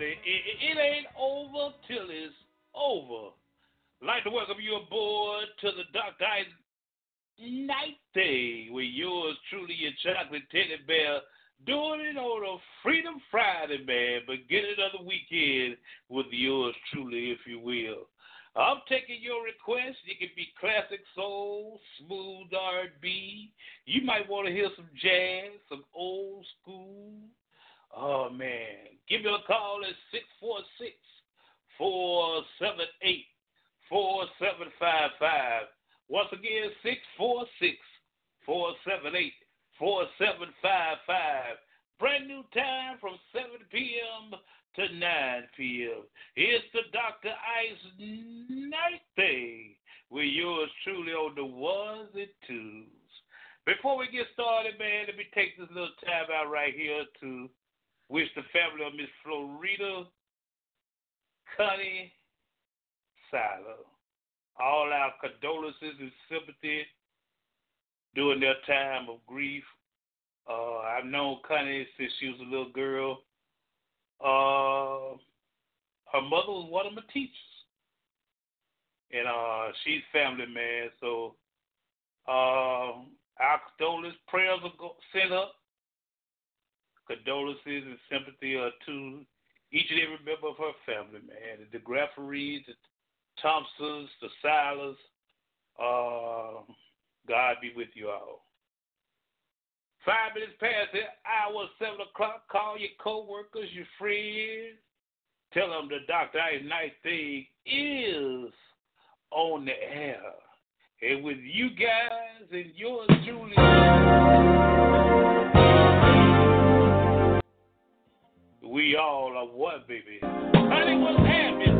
It, it, ain't over till it's over. I'd like to welcome you aboard to the Dr. Ice Night Day with yours truly, your chocolate teddy bear, doing it on a Freedom Friday, man, beginning of the weekend with yours truly, if you will. I'm taking your requests. It could be classic soul, smooth R&B. You might want to hear some jazz, some old school Oh, man. Give me a call at 646 478 4755. Once again, 646 478 4755. Brand new time from 7 p.m. to 9 p.m. It's the Dr. Ice Night Thing with yours truly on the ones and twos. Before we get started, man, let me take this little time out right here to wish the family of Miss Florida Connie Silo all our condolences and sympathy during their time of grief. Uh, I've known Connie since she was a little girl. Uh, her mother was one of my teachers, and uh, she's family man. So uh, our condolences, prayers are sent up. Condolences and sympathy are to each and every member of her family, man. The DeGrafferys, the Thompsons, the Silas. Uh, God be with you all. Five minutes past the hour, seven o'clock. Call your coworkers, your friends. Tell them the Dr. Ice Night thing is on the air. And with you guys and yours truly. We all are one, baby. Honey, what's happening?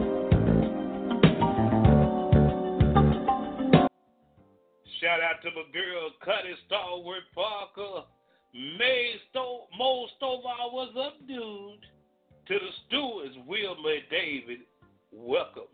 Shout out to my girl, Cuddy Stalwart Parker. May Sto- Mo Stovall, what's up, dude? To the stewards, Wilma David, welcome.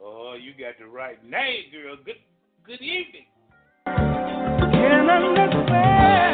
Oh, you got the right name, girl. Good good evening. Can't understand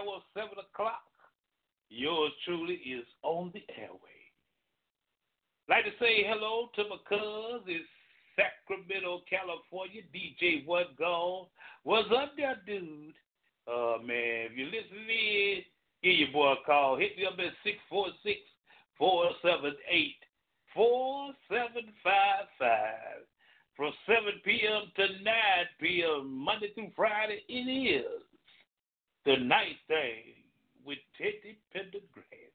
hour 7 o'clock, yours truly is on the airway. Like to say hello to my cousin It's Sacramento, California. DJ What Gone. What's up there, dude? Uh, man, if you're listening in, give your boy a call. Hit me up at 646 478 4755. From 7 p.m. to 9 p.m., Monday through Friday, it is the night thing with Teddy Pendergrass.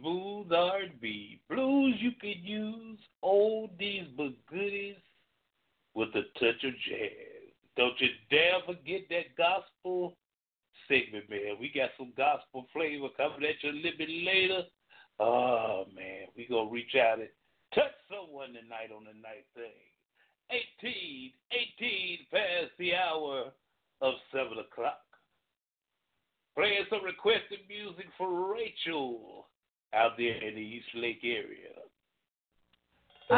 Smooth R&B, blues you could use, oldies but goodies with a touch of jazz. Don't you dare forget that gospel segment, man. We got some gospel flavor coming at you a little bit later. Oh man, we gonna reach out and touch someone tonight on the night thing. 18, 18 past the hour of 7 o'clock. Playing some requested music for Rachel out there in the East Lake area. I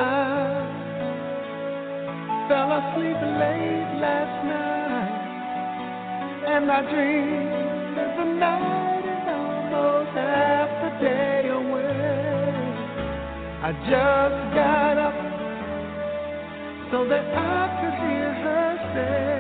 fell asleep late last night, and I dreamed that the night is almost half the day away. I just got up so that I could hear her say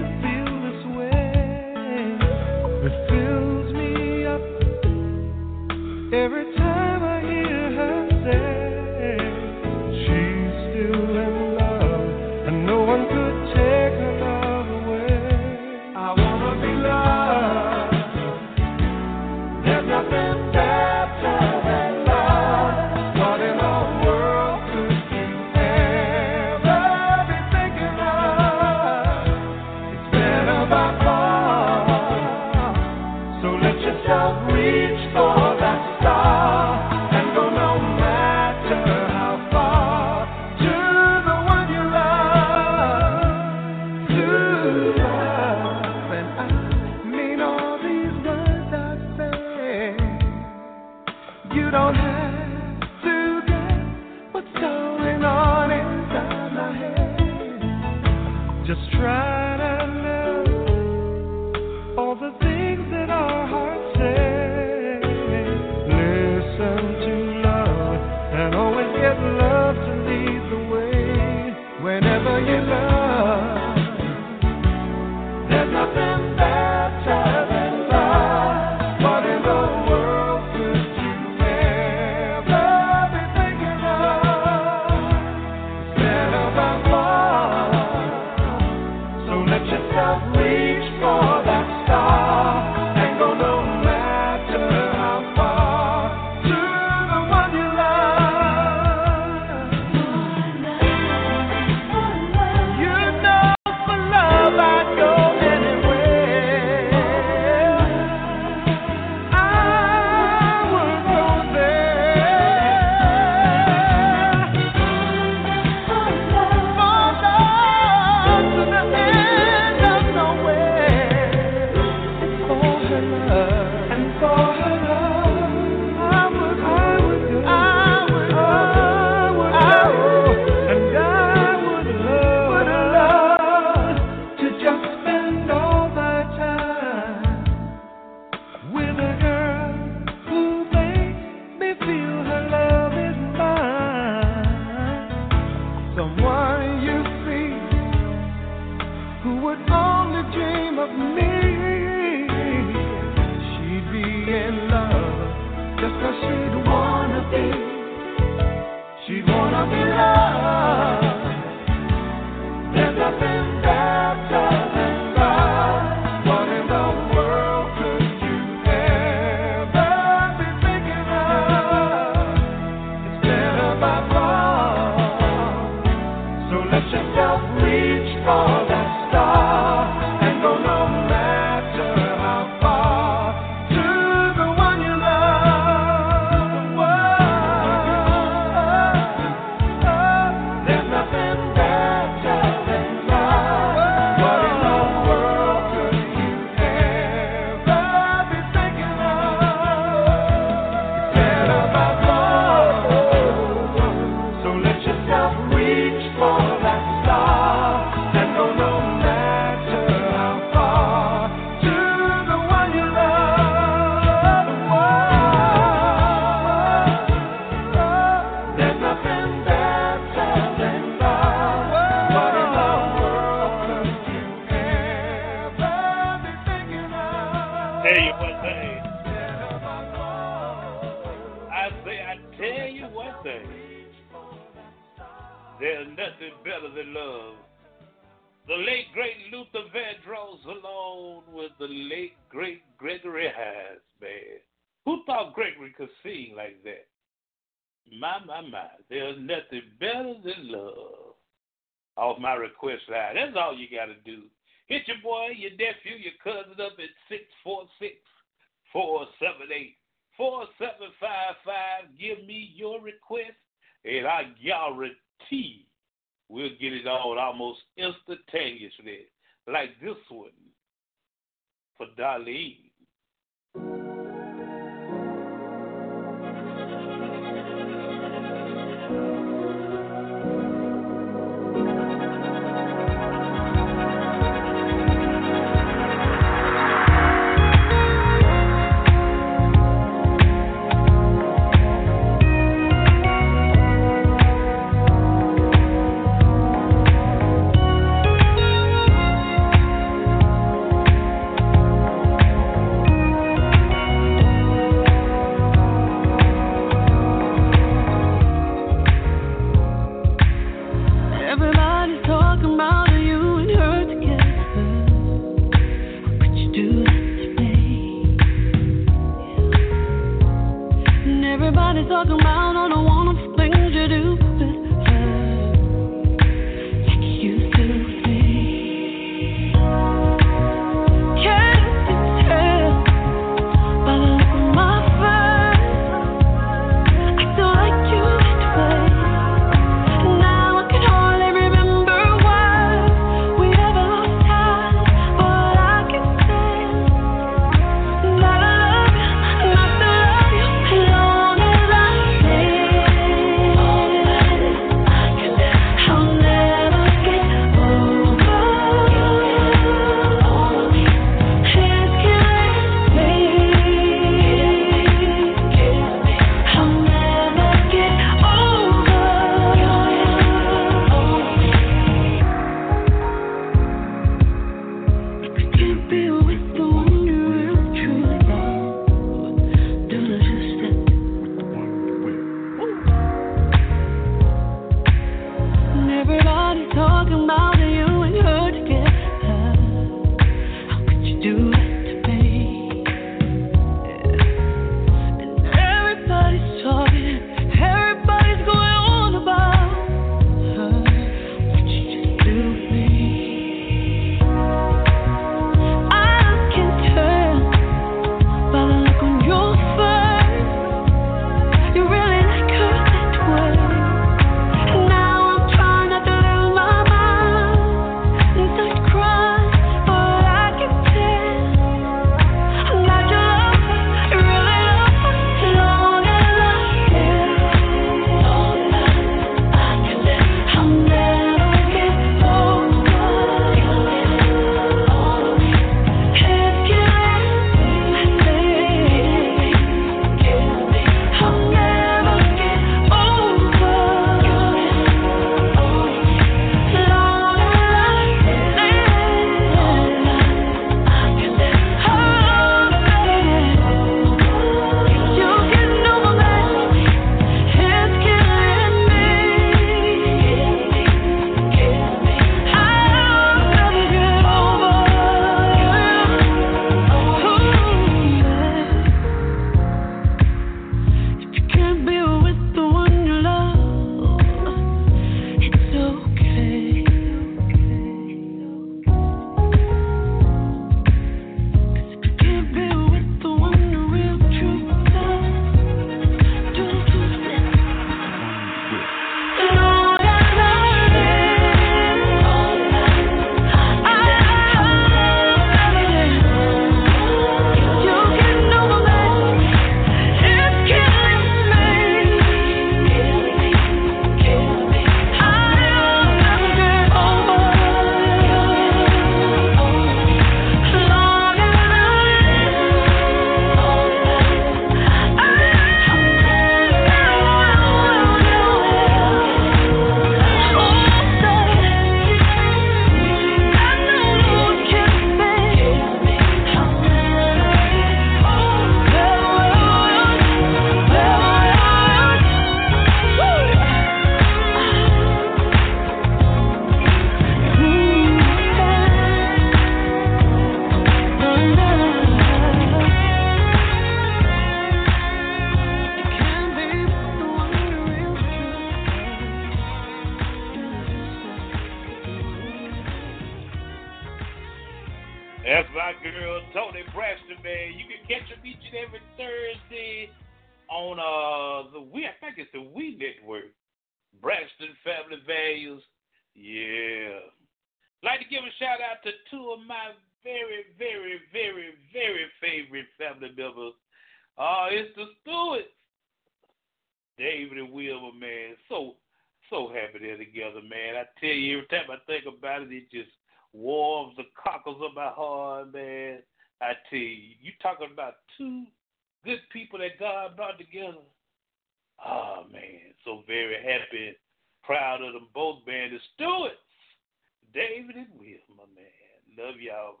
David and Will, my man. Love y'all.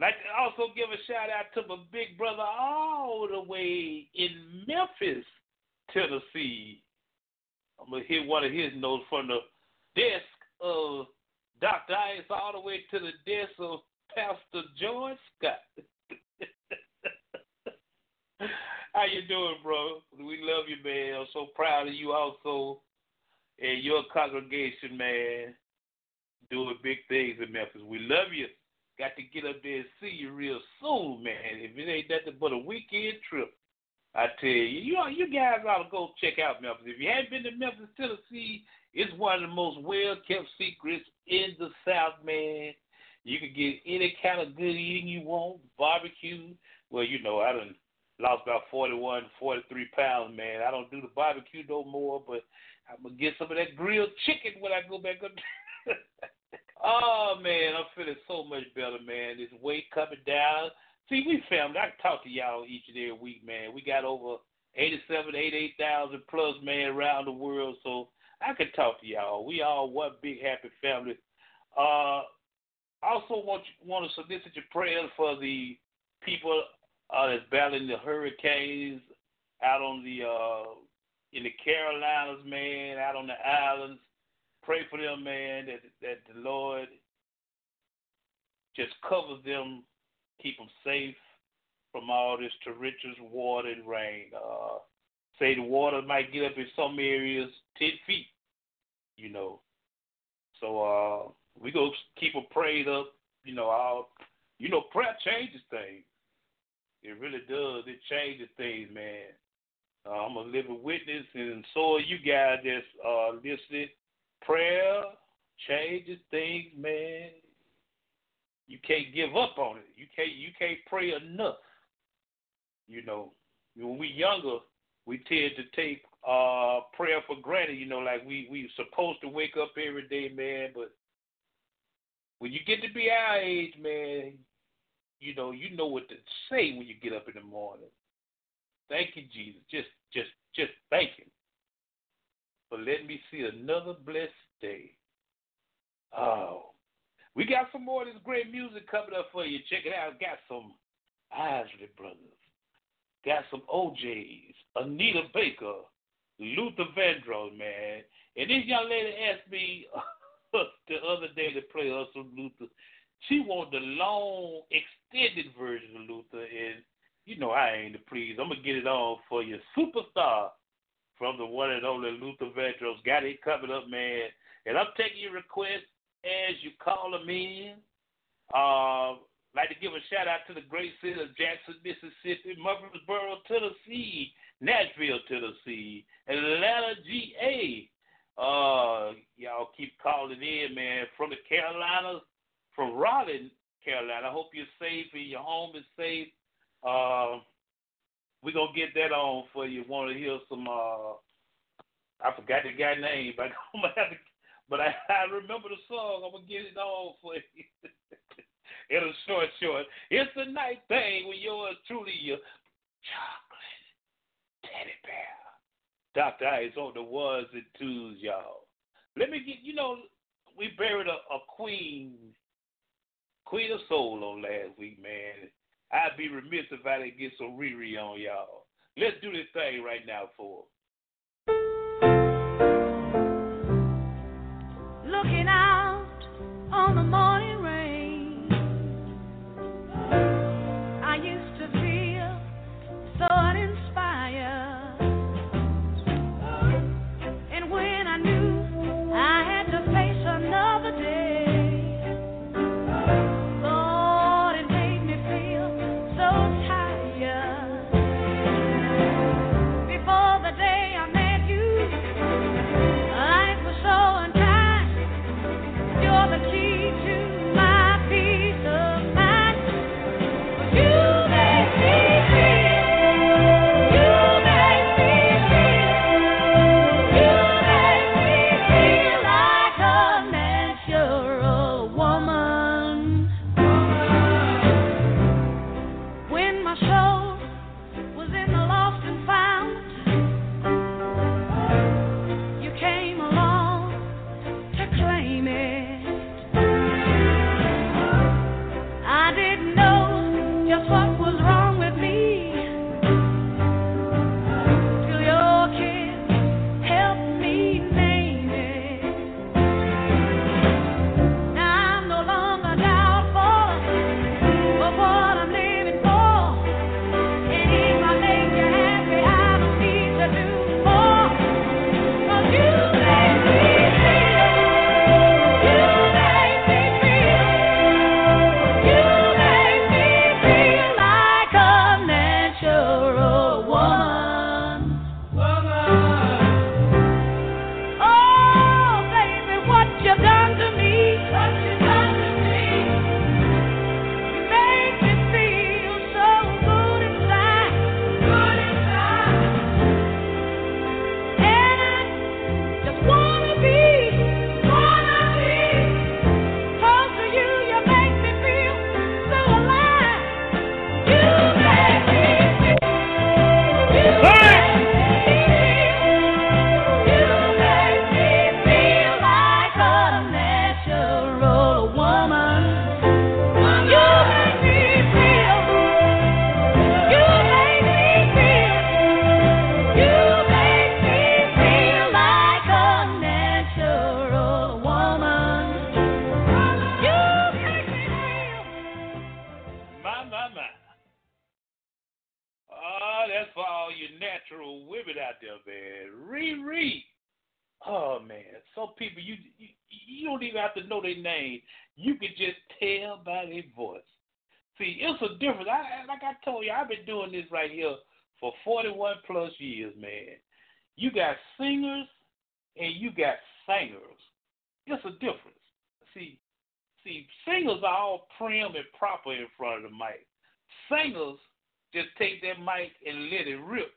Like to also give a shout out to my big brother all the way in Memphis, Tennessee. I'm gonna hit one of his notes from the desk of Dr. Ice all the way to the desk of Pastor George Scott. How you doing, bro? We love you, man. I'm so proud of you also and your congregation, man. Doing big things in Memphis. We love you. Got to get up there and see you real soon, man. If it ain't nothing but a weekend trip, I tell you, you you guys ought to go check out Memphis. If you haven't been to Memphis, Tennessee, it's one of the most well kept secrets in the South, man. You can get any kind of good eating you want, barbecue. Well, you know, I done lost about 41, 43 pounds, man. I don't do the barbecue no more, but I'm going to get some of that grilled chicken when I go back up. oh, man, I'm feeling so much better, man. This weight coming down. See, we family. I talk to y'all each and every week, man. We got over 87, 88,000 plus, man, around the world. So I can talk to y'all. We all one big happy family. Uh, also want you, want to solicit your prayers for the people uh, that's battling the hurricanes out on the uh, in the Carolinas, man, out on the islands. Pray for them, man, that that the Lord just covers them keep them safe from all this torrential water and rain. Uh, say the water might get up in some areas ten feet, you know. So uh, we go keep a prayed up. You know, all you know, prayer changes things. It really does. It changes things, man. Uh, I'm a living witness, and so are you guys that's uh, listening. Prayer changes things, man you can't give up on it. You can't you can't pray enough. You know, when we younger, we tend to take uh prayer for granted. You know, like we we supposed to wake up every day, man. But when you get to be our age, man, you know you know what to say when you get up in the morning. Thank you, Jesus. Just just just thank Him letting me see another blessed day. Oh, we got some more of this great music coming up for you. Check it out. Got some Isley Brothers. Got some O'Jays, Anita Baker. Luther Vandross, man. And this young lady asked me the other day to play her some Luther. She wanted the long, extended version of Luther, and you know I ain't the please. I'm gonna get it on for you. Superstar from the one and only Luther Vandross. Got it covered up, man. And I'm taking your request as you call them in. Uh, like to give a shout out to the great city of Jackson, Mississippi, Murfreesboro, Tennessee, Nashville, Tennessee, Atlanta, GA. Uh, y'all keep calling in, man, from the Carolinas, from Raleigh, Carolina. I hope you're safe and your home is safe. Uh, we're gonna get that on for you. Want to hear some? Uh, I forgot the guy's name, but I'm gonna have to but I, I remember the song. I'm gonna get it on for you. It'll short, short. It's a night thing when yours truly your chocolate teddy bear. Dr. Ice on the ones and twos, y'all. Let me get you know, we buried a, a queen, queen of soul on last week, man. I'd be remiss if I didn't get some Riri on y'all. Let's do this thing right now for. I've been doing this right here for 41 plus years, man. You got singers and you got singers. It's a difference. See, see, singers are all prim and proper in front of the mic. Singers just take that mic and let it rip.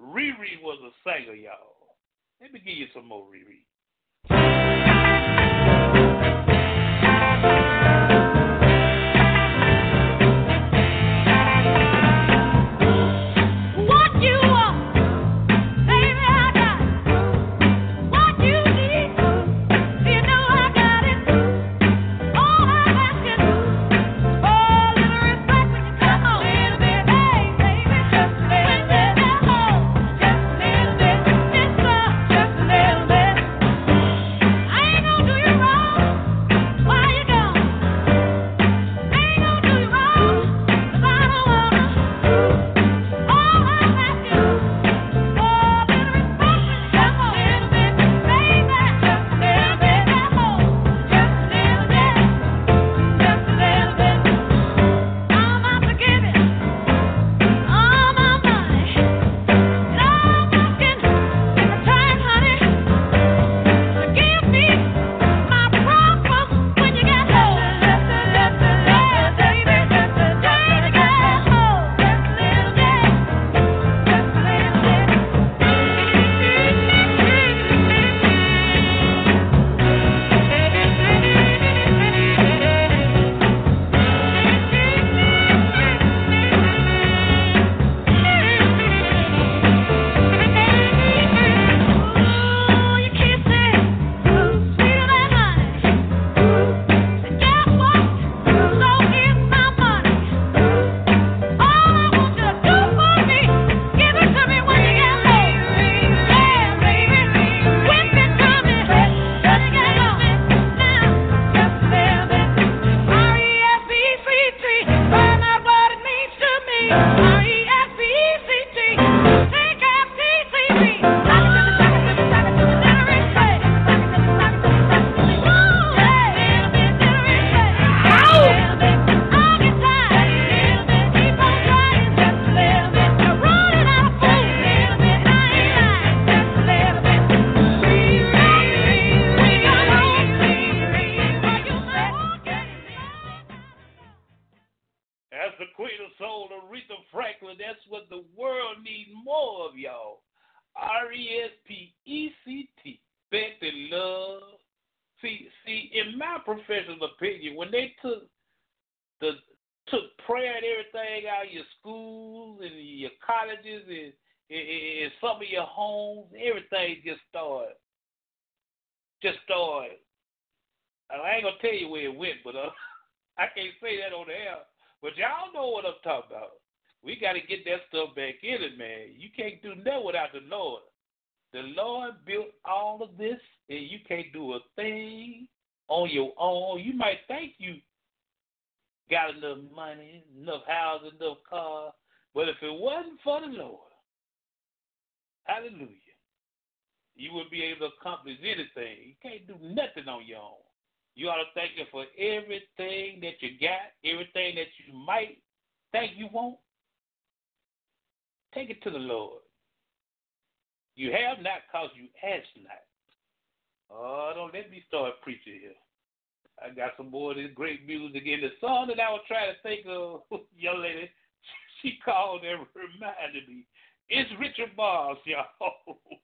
Riri was a singer, y'all. Let me give you some more Riri. can't say that on the air, but y'all know what I'm talking about. We got to get that stuff back in it, man. You can't do nothing without the Lord. The Lord built all of this, and you can't do a thing on your own. You might think you got enough money, enough house, enough cars, but if it wasn't for the Lord, hallelujah, you wouldn't be able to accomplish anything. You can't do nothing on your own. You ought to thank Him for everything that you got, everything that you might think you want. Take it to the Lord. You have not because you ask not. Oh, don't let me start preaching here. I got some more of this great music in the song that I was trying to think of, young lady. She called and reminded me. It's Richard Barnes, y'all.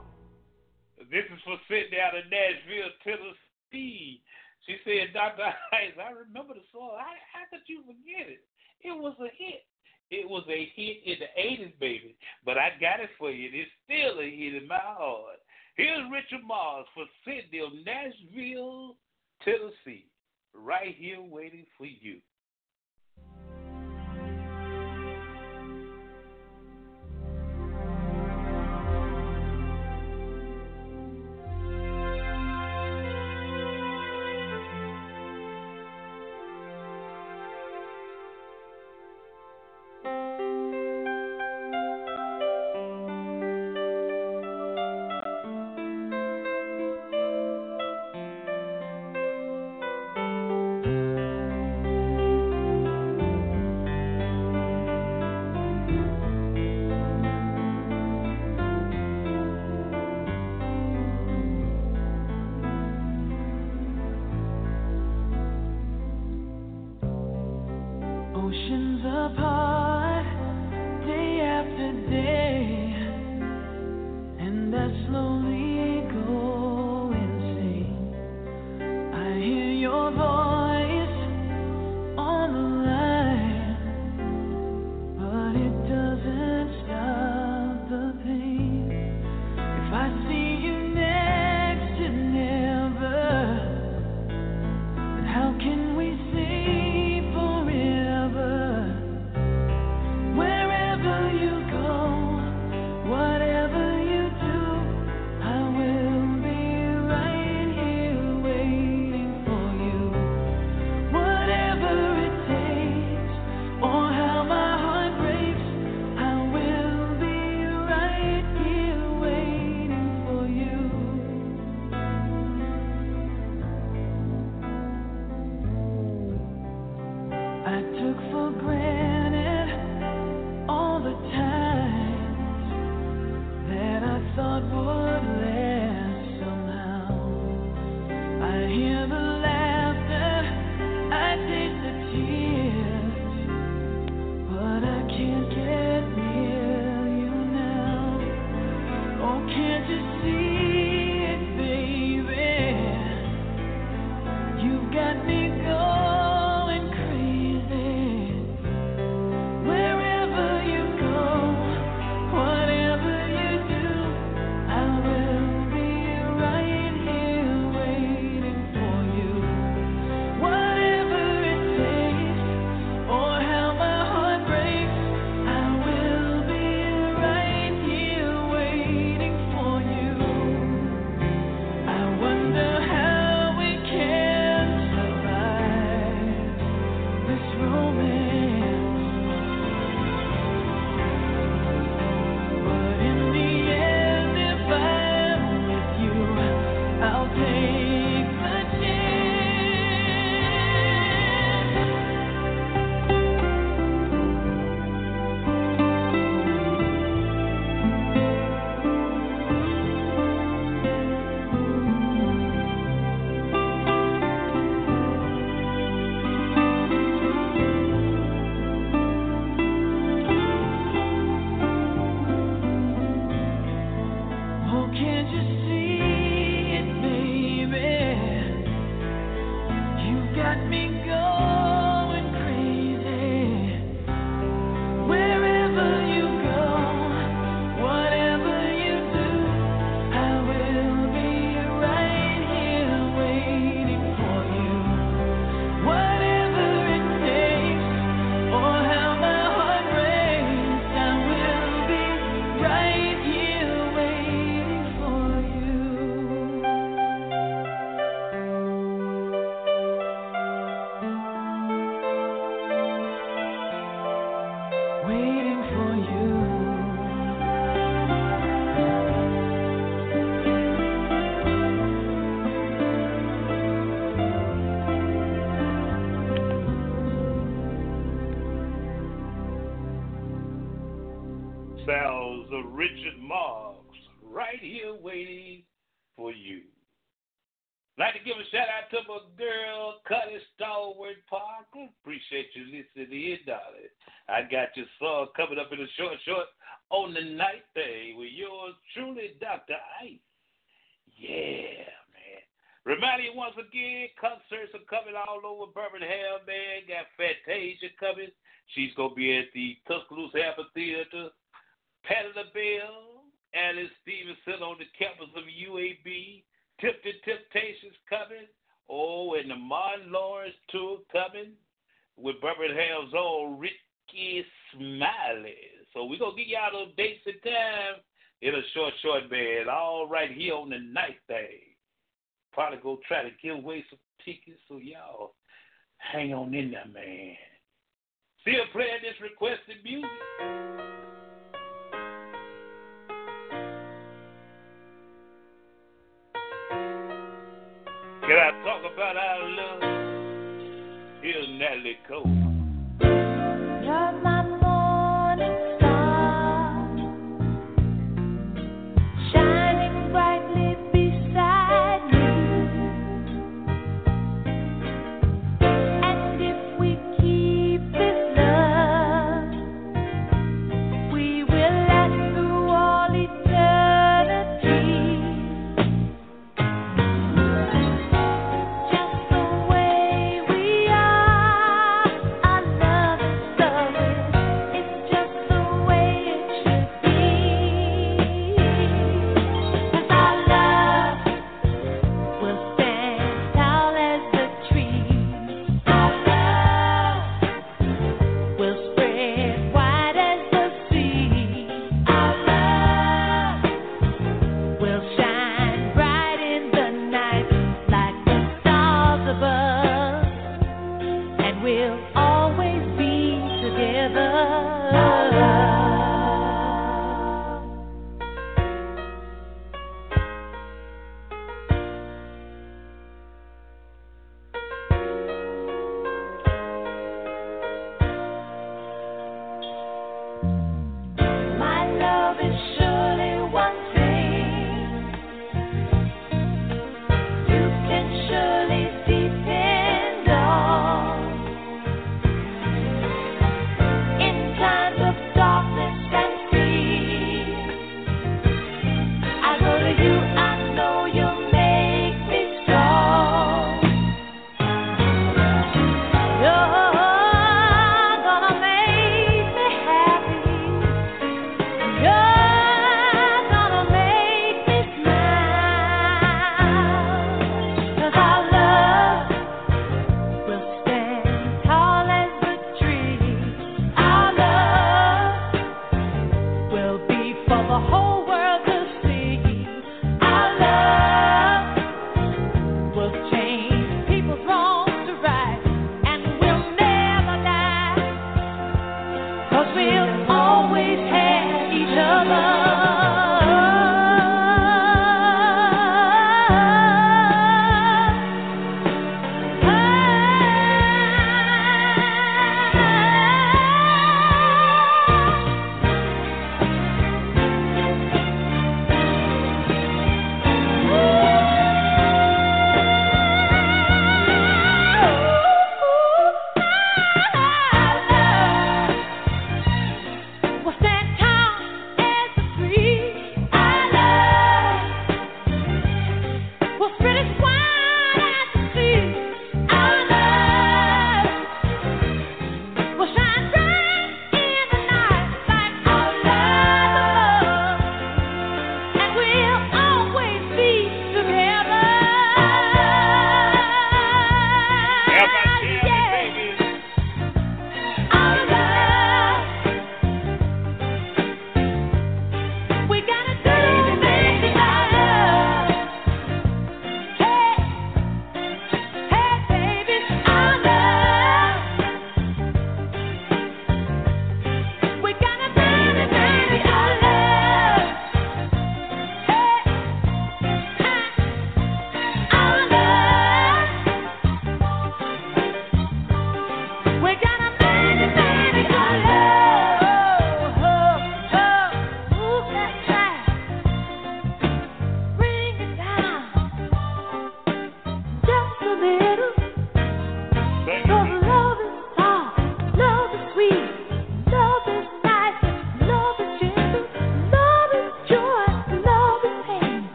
This is for sitting out in Nashville, Tennessee. She said, Dr. Ice, I remember the song. How, how could you forget it? It was a hit. It was a hit in the 80s, baby. But I got it for you. It's still a hit in my heart. Here's Richard Marx for of Nashville, Tennessee. Right here waiting for you.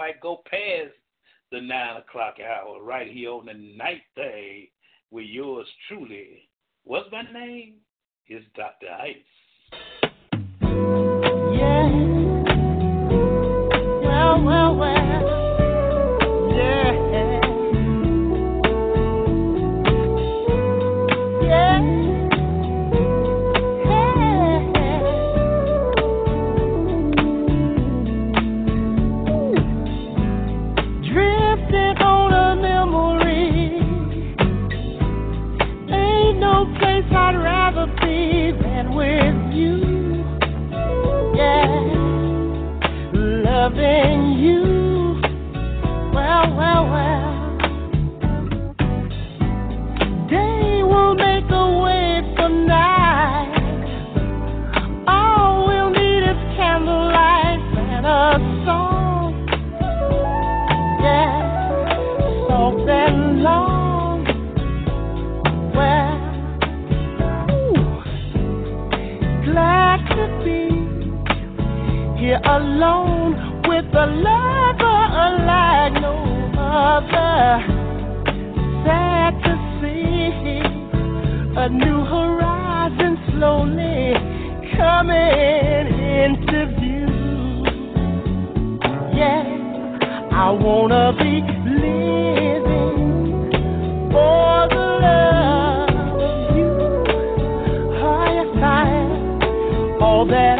might go past the nine o'clock hour right here on the night day with yours truly. What's my name? It's Dr. Ice. Yeah. Well, well, well. Yeah. Yeah. you. Yeah, loving you. The lover unlike no other. Sad to see a new horizon slowly coming into view. Yeah, I wanna be living for the love of you. Higher higher, all that.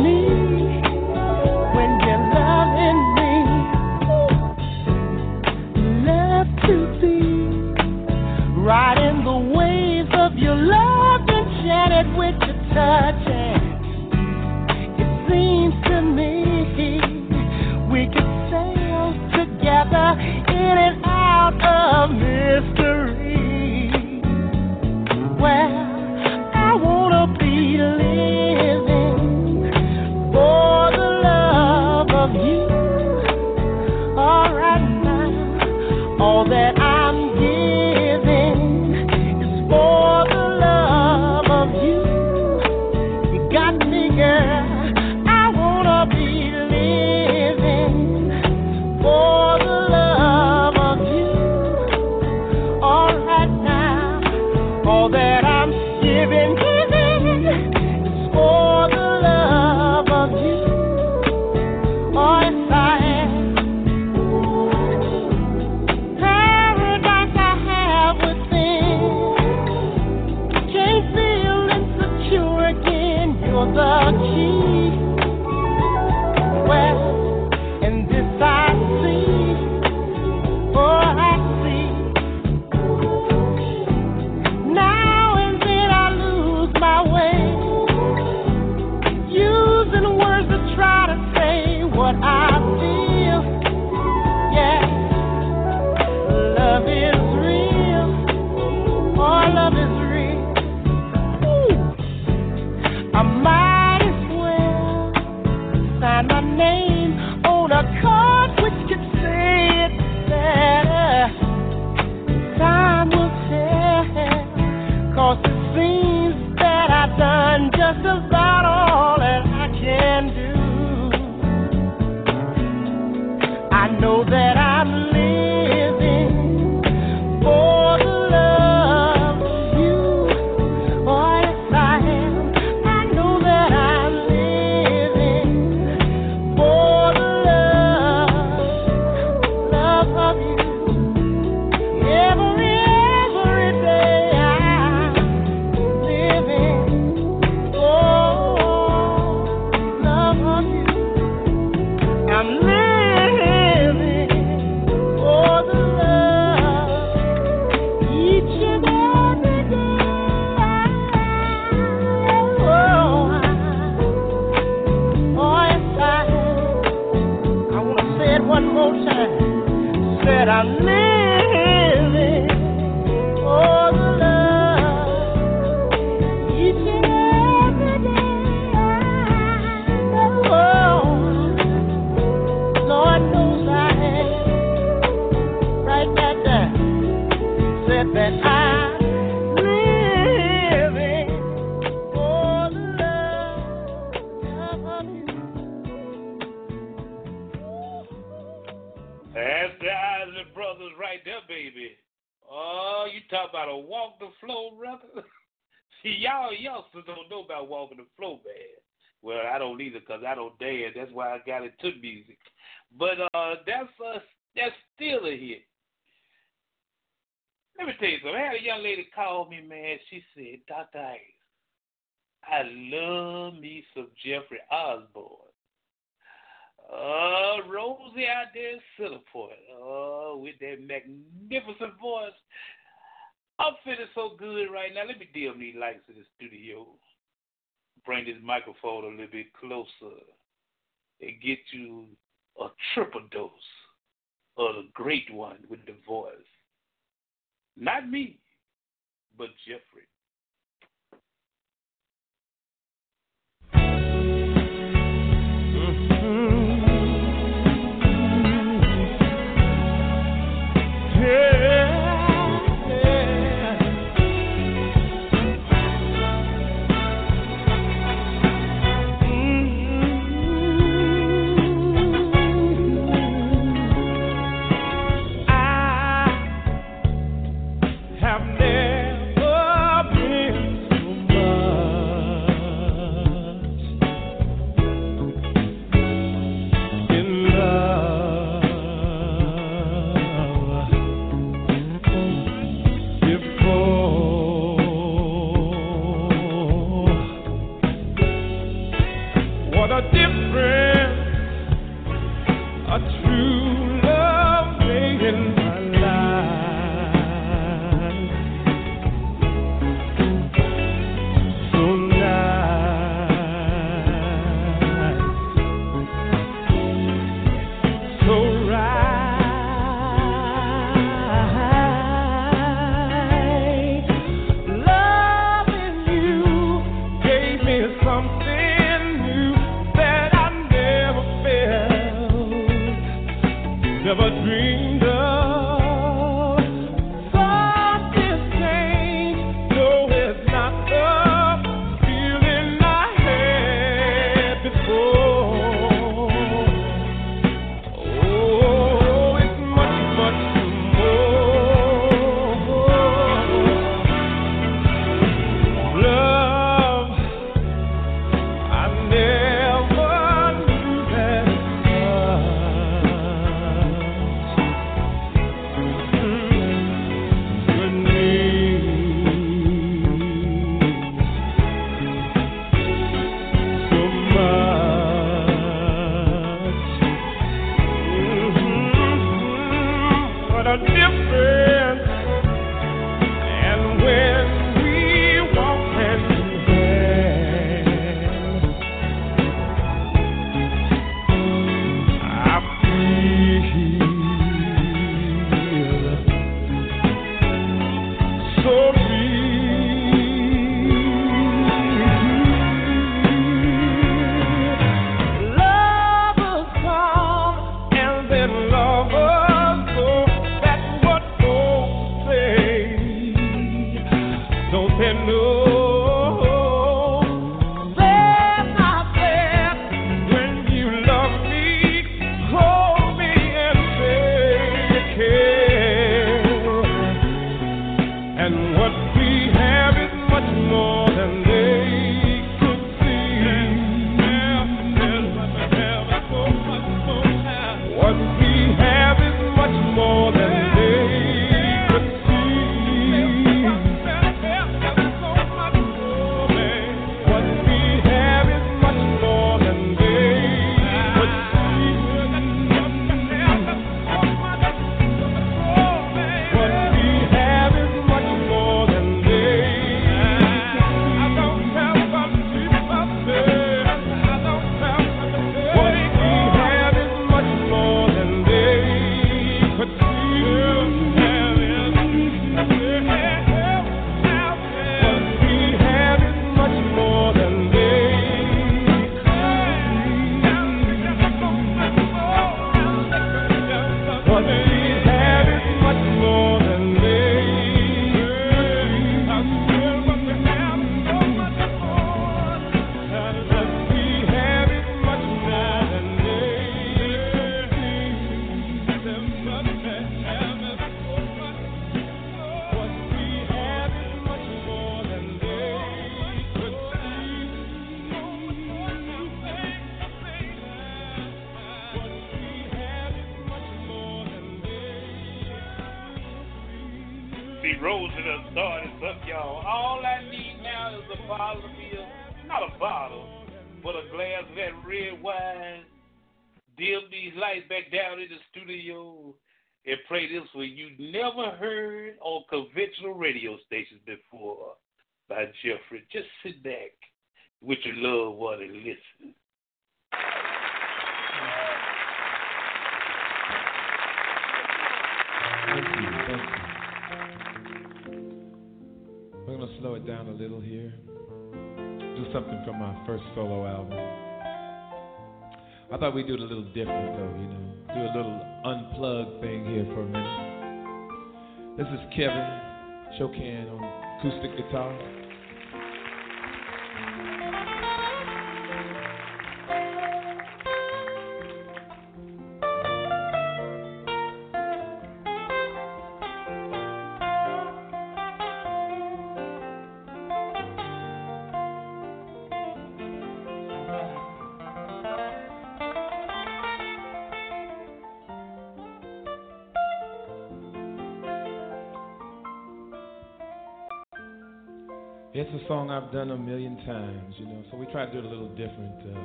tell you something. I had a young lady call me, man. She said, Dr. Ice, I love me some Jeffrey Osborne. Uh, Rosie out there in Centerport. Oh, uh, with that magnificent voice. I'm feeling so good right now. Let me dim these lights in the studio. Bring this microphone a little bit closer and get you a triple dose of the great one with the voice. Not me, but Jeffrey. Thought we'd do it a little different though, you know. Do a little unplugged thing here for a minute. This is Kevin Chocan on acoustic guitar. It's a song I've done a million times, you know, so we tried to do it a little different. Uh,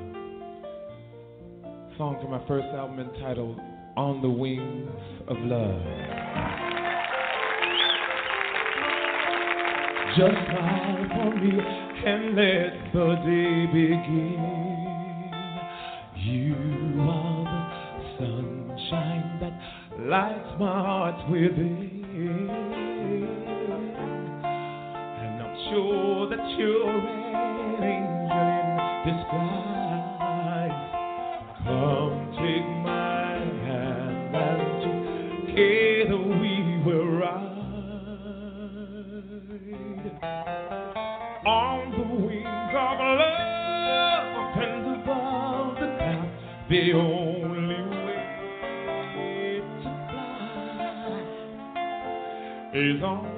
song from my first album entitled On the Wings of Love. Just smile for me and let the day begin. You are the sunshine that lights my heart within. Sure that you're an angel in disguise. Come take my hand and together we will ride on the wings of love and above the clouds. The only way to fly is on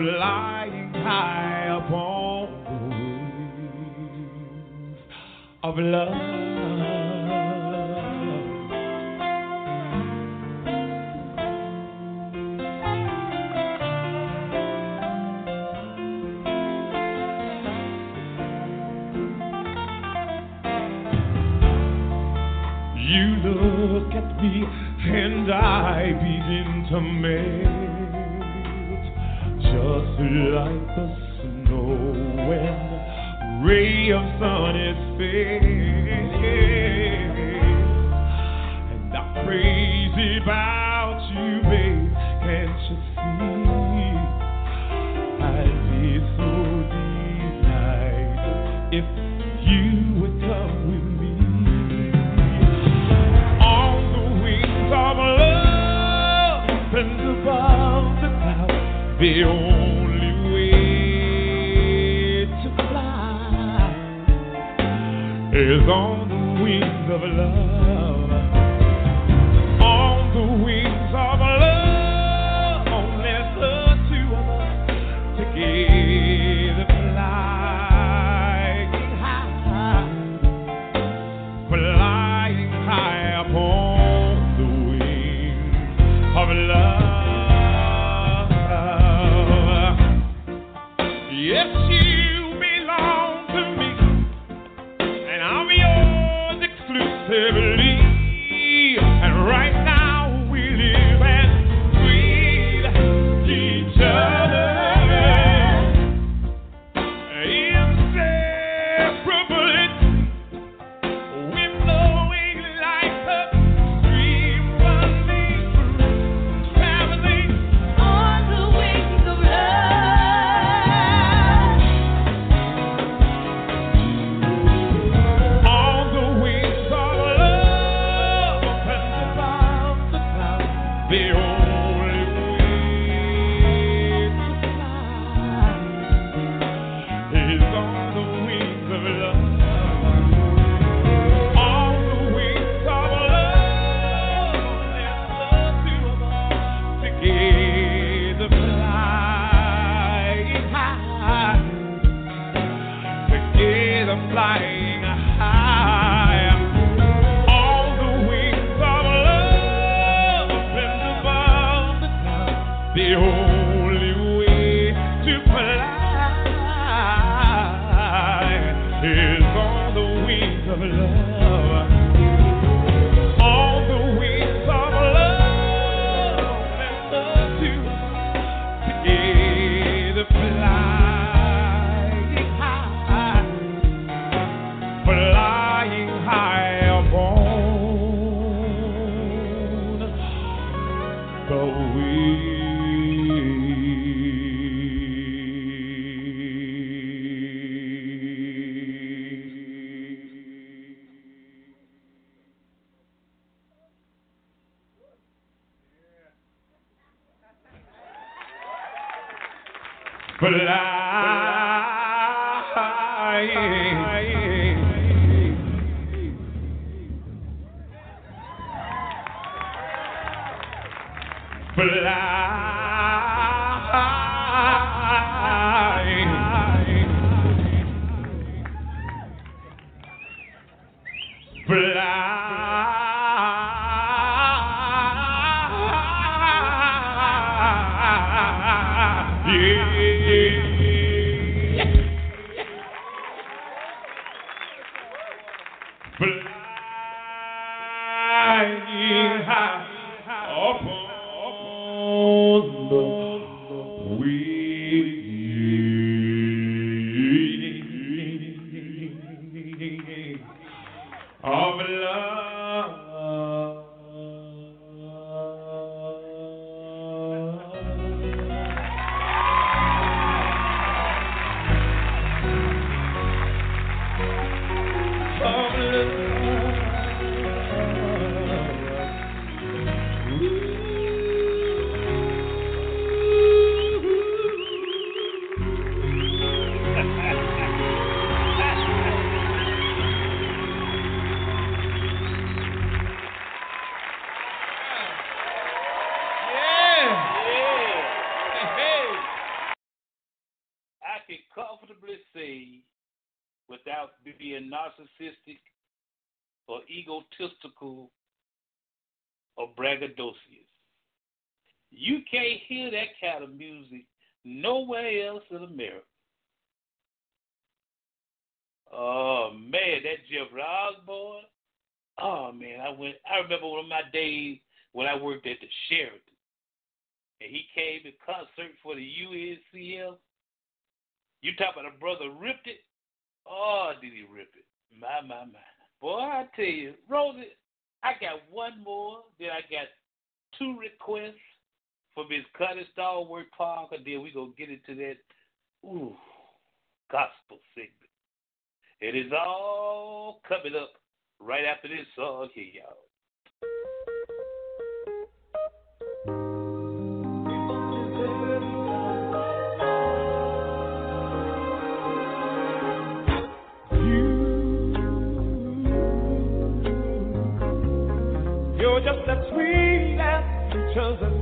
flying high, upon the wings of love. You look at me and I begin to just like the snow when ray of sun is fading. And I'm crazy about you, narcissistic or egotistical or braggadocious. You can't hear that kind of music nowhere else in America. Oh man, that Jeffrey Osborne. Oh man, I went. I remember one of my days when I worked at the Sheraton, and he came to concert for the U.N.C.L. You talk about a brother ripped it. Oh, did he rip it? My, my, my. Boy, I tell you, Rosie, I got one more. Then I got two requests for Miss Cutty Stalworth Parker. Then we gonna get into that ooh gospel segment. It is all coming up right after this song here, y'all. Chosen.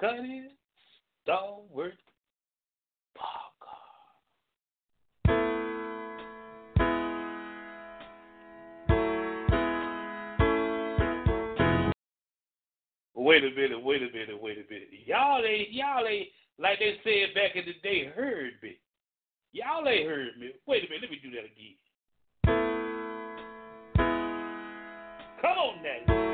cutting, Wait a minute, wait a minute, wait a minute. Y'all ain't, y'all ain't, like they said back in the day, heard me. Y'all ain't heard me. Wait a minute, let me do that again. Come on now.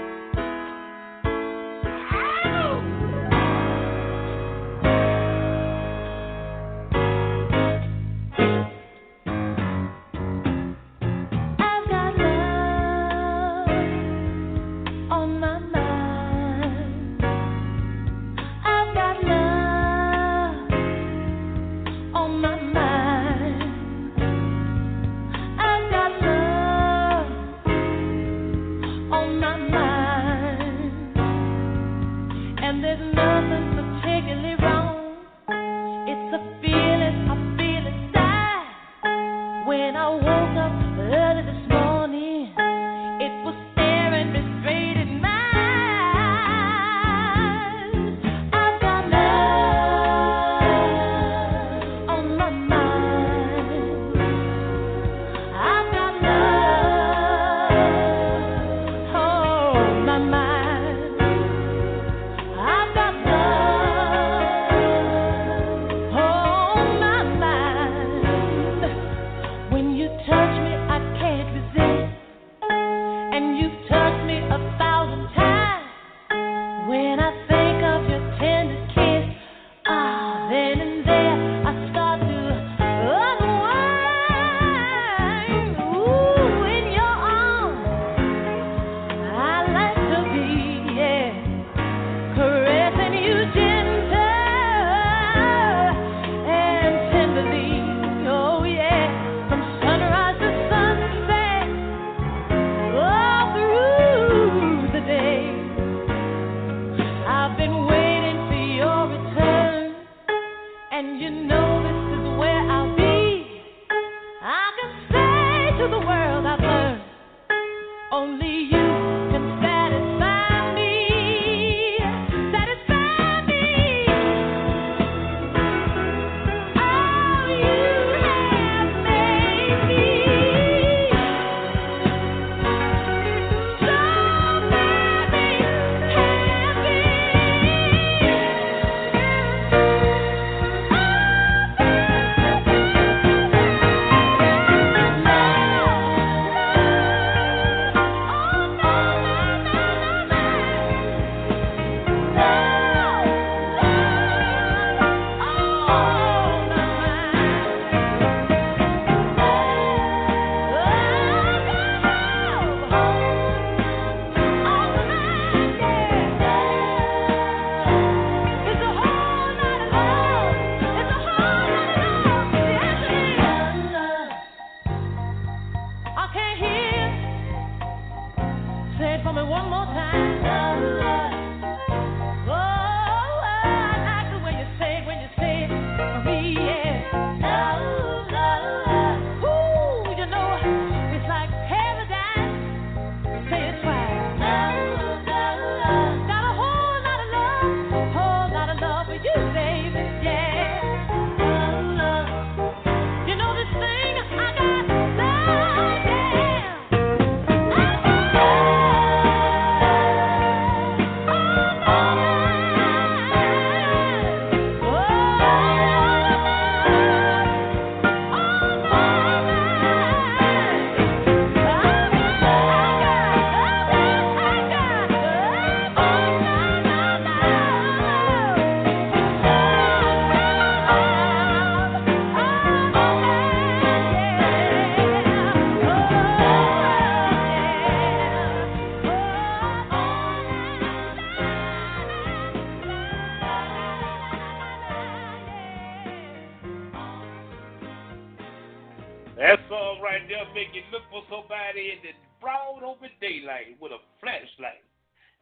make you look for somebody in the broad open daylight with a flashlight.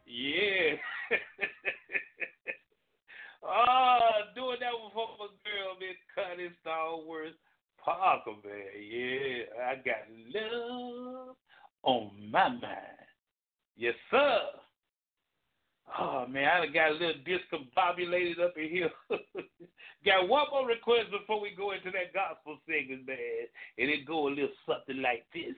Yeah. Ah, oh, doing that with my girl, been cutting Star Wars, Parker, man. Yeah, I got love on my mind. Yes, sir. Oh man, I got a little discombobulated up in here. got one more request before we go into that gospel singing, man. And it go a little something like this.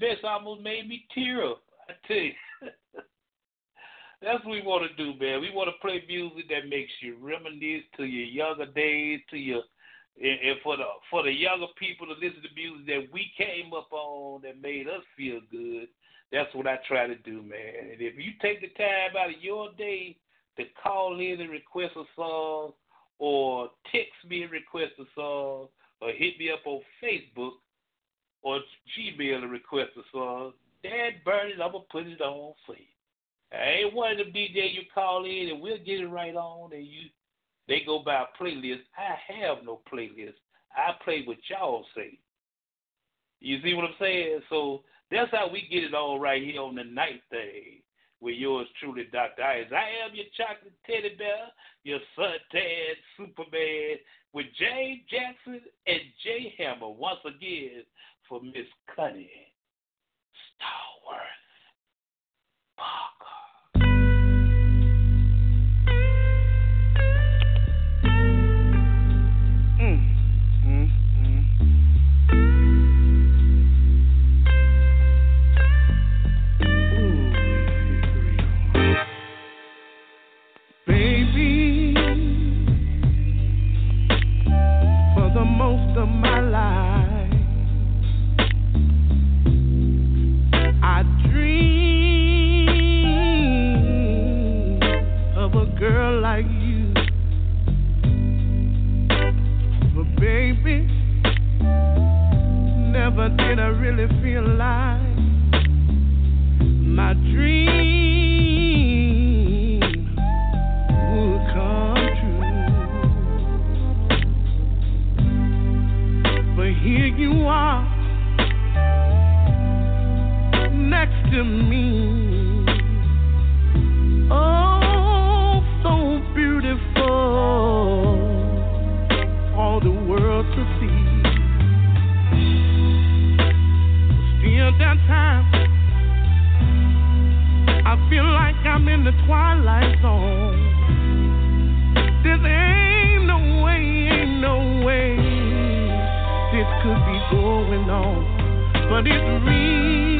That bitch almost made me tear up. I tell you. That's what we want to do, man. We want to play music that makes you reminisce to your younger days, to your and, and for the for the younger people to listen to music that we came up on that made us feel good. That's what I try to do, man. And if you take the time out of your day to call in and request a song, or text me and request a song, or hit me up on Facebook or Gmail and request a song, Dad burn it, I'm gonna put it on for you. I ain't one of them DJ you call in and we'll get it right on and you they go by a playlist. I have no playlist. I play what y'all say. You see what I'm saying? So that's how we get it all right here on the night thing with yours truly, Dr. Ice. I am your chocolate teddy bear, your suntan Superman with Jay Jackson and Jay Hammer once again for Miss Cunny Starworth Parker. Baby, never did I really feel like my dream would come true. But here you are next to me. Oh, I feel like I'm in the twilight zone. There ain't no way, ain't no way this could be going on, but it's real.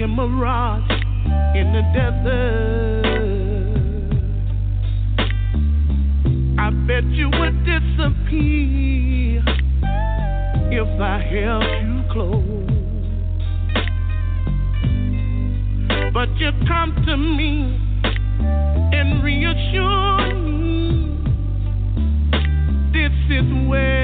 A mirage in the desert. I bet you would disappear if I held you close. But you come to me and reassure me this is where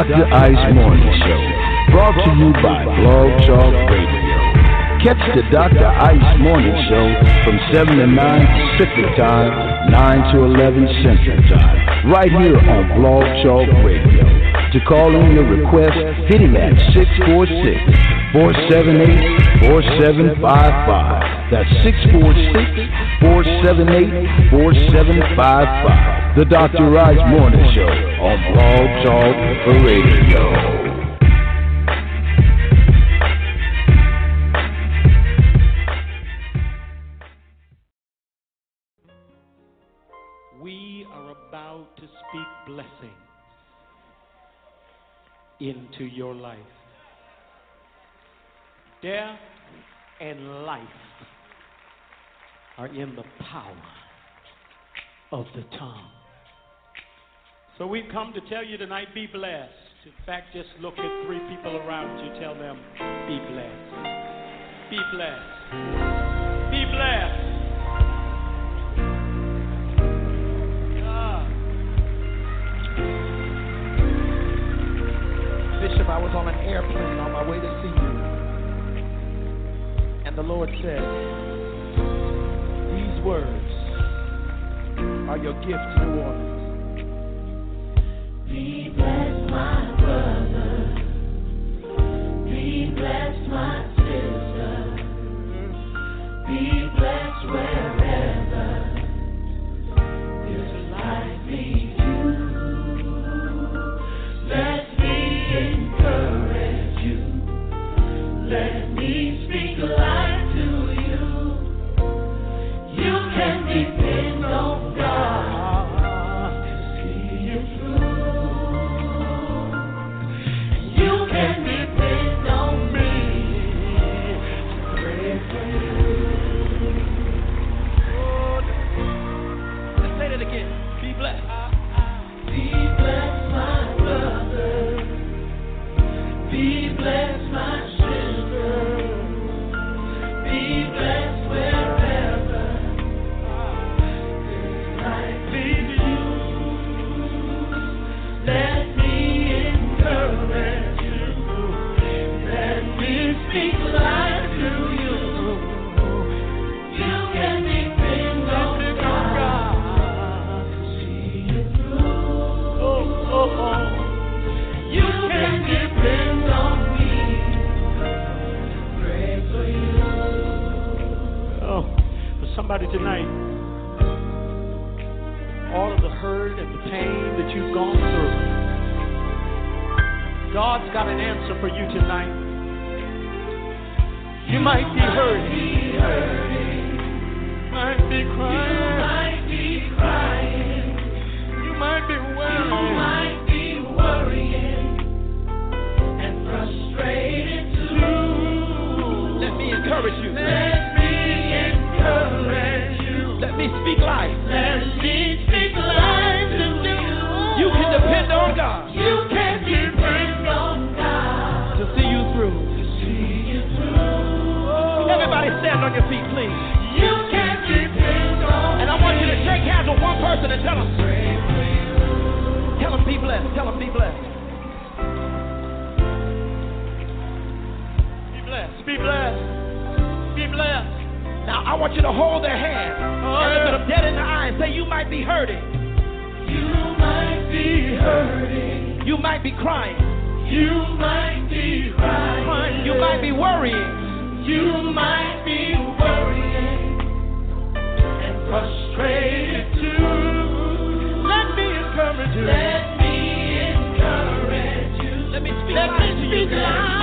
Dr. Ice Morning Show, brought to you by Blog Talk Radio. Catch the Dr. Ice Morning Show from 7 to 9 Pacific Time, 9 to 11 Central Time, right here on Blog Talk Radio. To call in your request, hit him at 646 478 4755. That's 646 478 4755. The Dr. Ice Morning Show on Blog Talk Radio. We are about to speak blessing into your life. Death and life are in the power of the tongue. So we've come to tell you tonight be blessed. In fact, just look at three people around you, tell them be blessed. Be blessed. Be blessed. Ah. Bishop, I was on an airplane on my way to see you. And the Lord said, These words are your gift to New Orleans. Be blessed, my somebody tonight, all of the hurt and the pain that you've gone through, God's got an answer for you tonight. You might be hurting, might be crying, might be crying, you might be you might be worrying me speak life. Let me speak life to you. You can depend on God You can depend on God to see you through. to see you through. Everybody stand on your feet, please. You can depend on And I want you to shake hands with one person and tell them, Pray for you. tell them be blessed. Tell them be blessed. Be blessed, be blessed, be blessed. Now I want you to hold their hand and Look them dead in the eye and say, You might be hurting. You might be hurting. You might be crying. You might be crying. You might be worrying. You might be worrying and frustrated too. Let me encourage you. Let me encourage you. Let me speak, Let me speak life.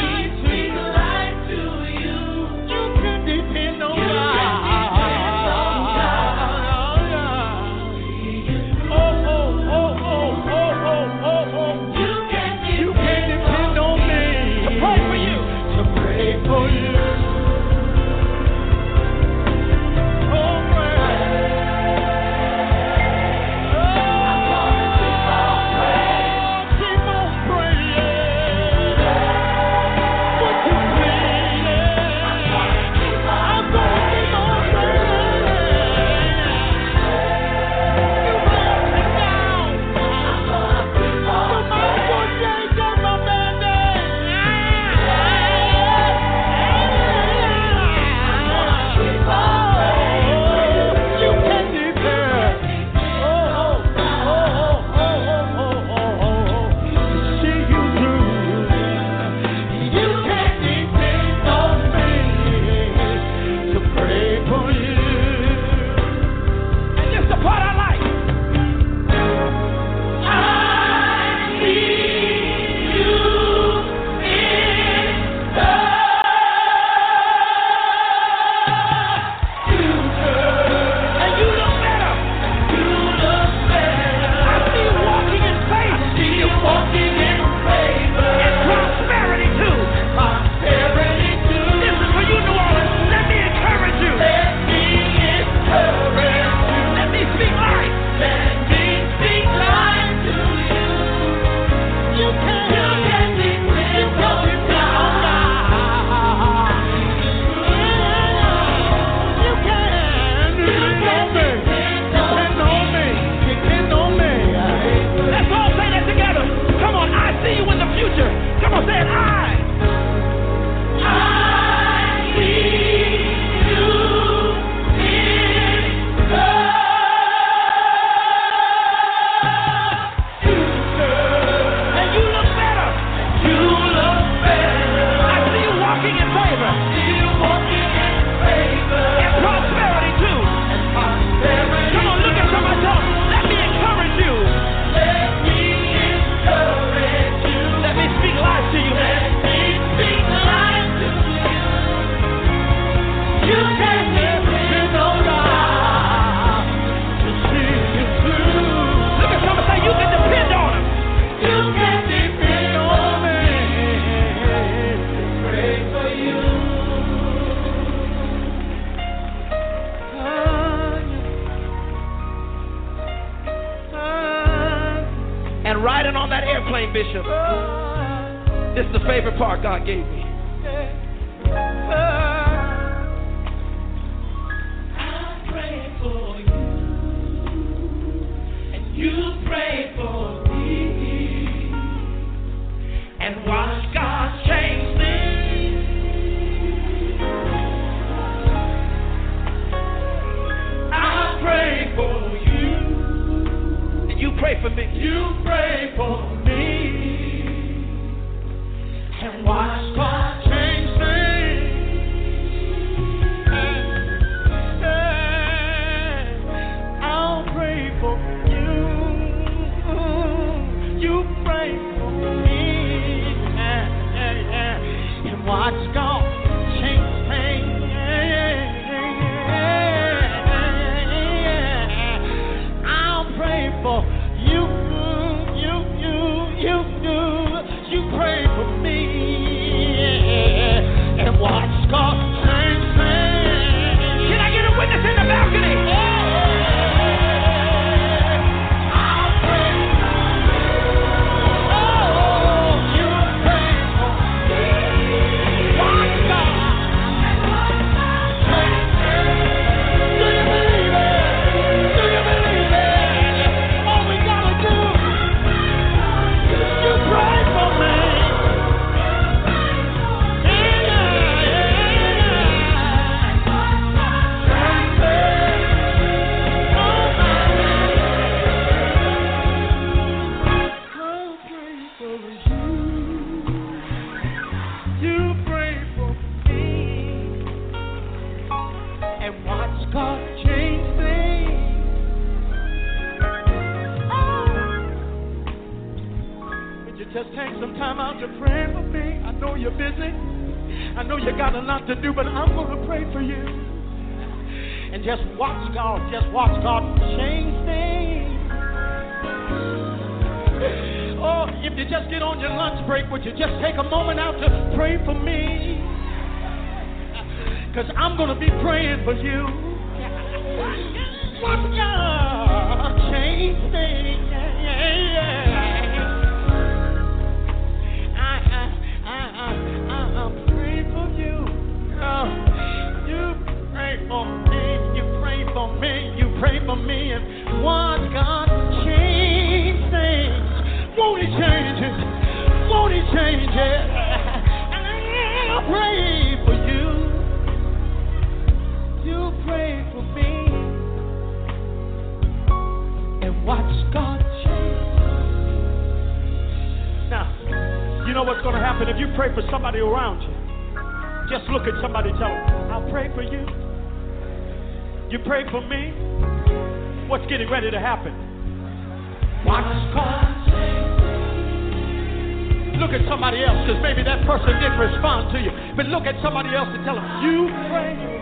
Just take some time out to pray for me? I know you're busy. I know you got a lot to do, but I'm going to pray for you. And just watch God, just watch God change things. Oh, if you just get on your lunch break, would you just take a moment out to pray for me? Because I'm going to be praying for you. Watch God change things. I, for me. You pray for me. You pray for me. And watch God change things. Won't He change it? Won't He change it? I pray for you. You pray for me. And watch God change. Now, you know what's going to happen if you pray for somebody around you. Just look at somebody tell them, I'll pray for you. You pray for me. What's getting ready to happen? Watch God Look at somebody else, because maybe that person didn't respond to you. But look at somebody else and tell them, you pray.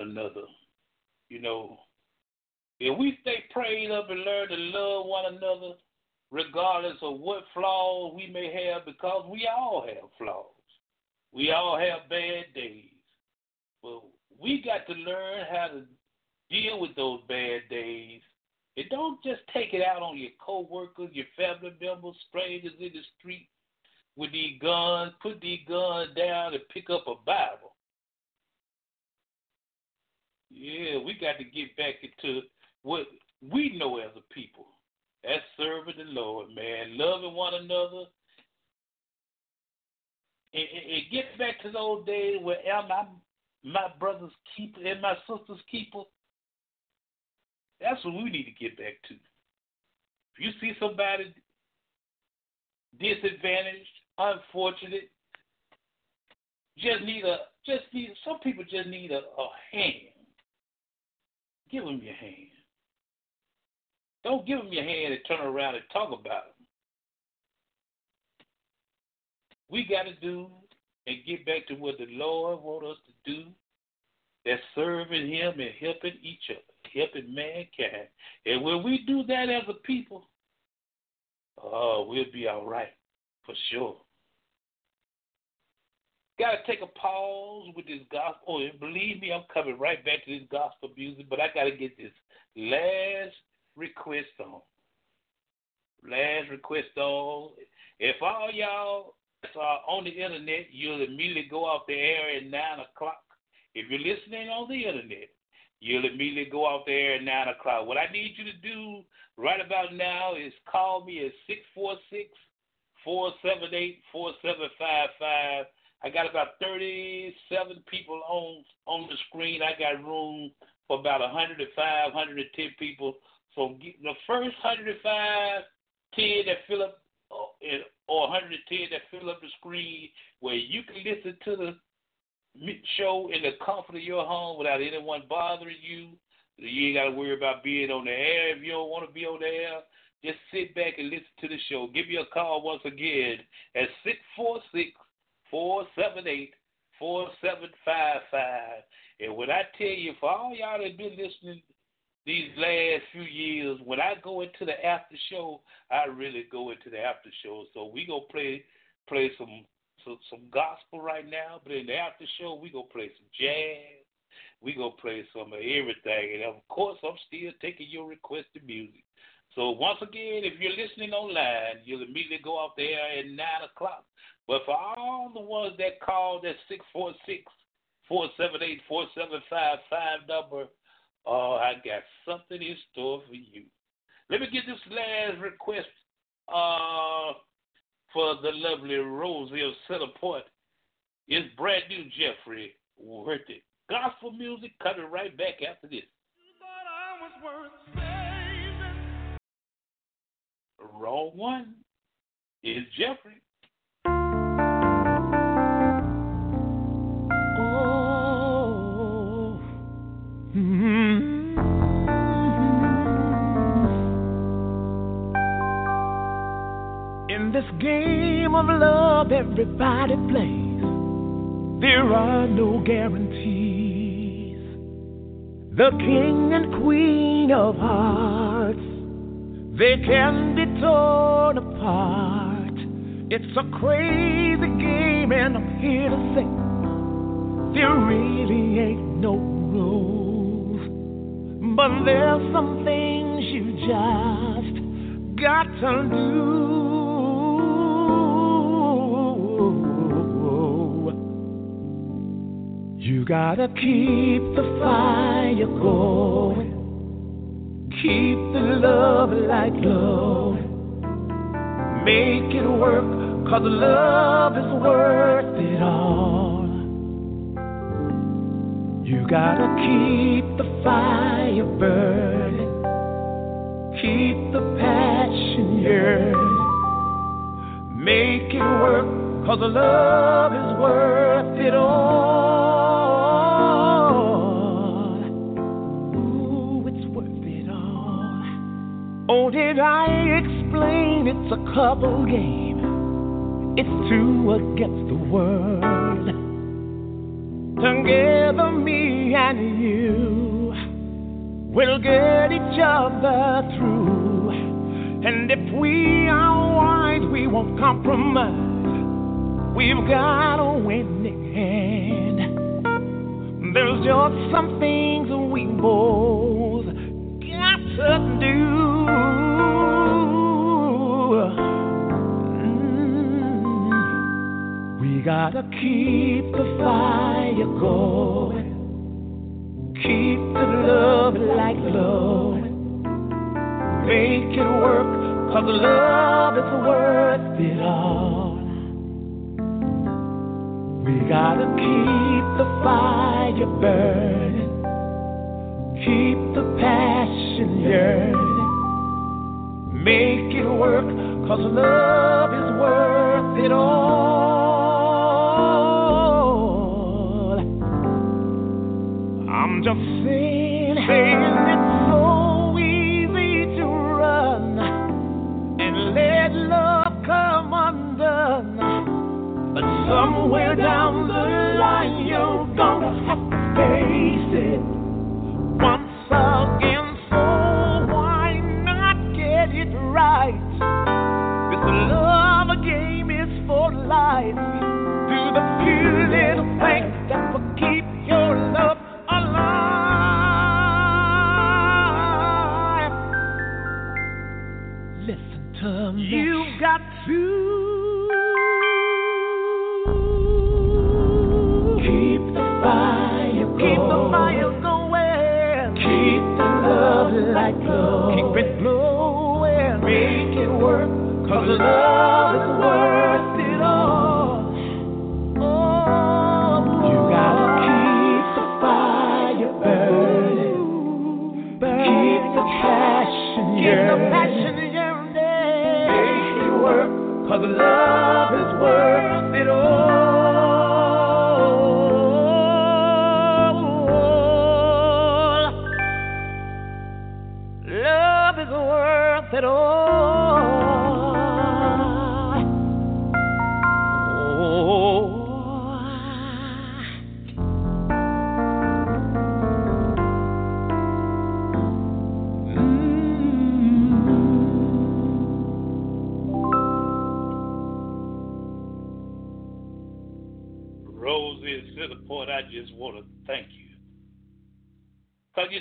One another. You know, if we stay prayed up and learn to love one another, regardless of what flaws we may have, because we all have flaws. We all have bad days. But we got to learn how to deal with those bad days. And don't just take it out on your coworkers, your family members, strangers in the street with these guns. Put these guns down and pick up a Bible. Yeah, we got to get back into what we know as a people. That's serving the Lord, man. Loving one another. And, and, and get back to those days where am I my brother's keeper and my sister's keeper. That's what we need to get back to. If you see somebody disadvantaged, unfortunate, just need a just need some people just need a, a hand. Give them your hand. Don't give them your hand and turn around and talk about them. We got to do and get back to what the Lord wants us to do. That's serving Him and helping each other, helping mankind. And when we do that as a people, oh, we'll be all right for sure. Got to take a pause with this gospel. Oh, and believe me, I'm coming right back to this gospel music, but I got to get this last request on. Last request on. If all y'all are on the internet, you'll immediately go off the air at 9 o'clock. If you're listening on the internet, you'll immediately go off the air at 9 o'clock. What I need you to do right about now is call me at 646 478 4755. I got about 37 people on on the screen. I got room for about 105, 110 people. So the first 105, 10 that fill up, uh, or 110 that fill up the screen, where you can listen to the show in the comfort of your home without anyone bothering you. You ain't got to worry about being on the air if you don't want to be on the air. Just sit back and listen to the show. Give me a call once again at 646 478 4755. And when I tell you, for all y'all that been listening these last few years, when I go into the after show, I really go into the after show. So we gonna play play some some, some gospel right now, but in the after show we gonna play some jazz. We gonna play some of everything, and of course I'm still taking your requested music. So once again, if you're listening online, you'll immediately go off the air at nine o'clock. But for all the ones that called four seven five five number, oh, I got something in store for you. Let me get this last request uh, for the lovely Rosie of Centerport. It's brand new Jeffrey worth it. Gospel music coming right back after this. Wrong one. is Jeffrey. Oh. Mm-hmm. In this game of love everybody plays, there are no guarantees. The king and queen of hearts, they can be torn apart. It's a crazy game, and I'm here to say there really ain't no rules. But there's some things you just got to do. You gotta keep the fire going. Keep the love light low. Make it work, cause the love is worth it all. You gotta keep the fire burning. Keep the passion yearning. Make it work, Cause the love is worth it all. Did I explain it's a couple game? It's two against the world. Together, me and you will get each other through. And if we are wise, we won't compromise. We've got a winning hand. There's just some things we both got to do. We gotta keep the fire going. Keep the love like glowing. Make it work, cause love is worth it all. We gotta keep the fire burning, keep the passion yearning, make it work, cause love is worth it all. Somewhere down Love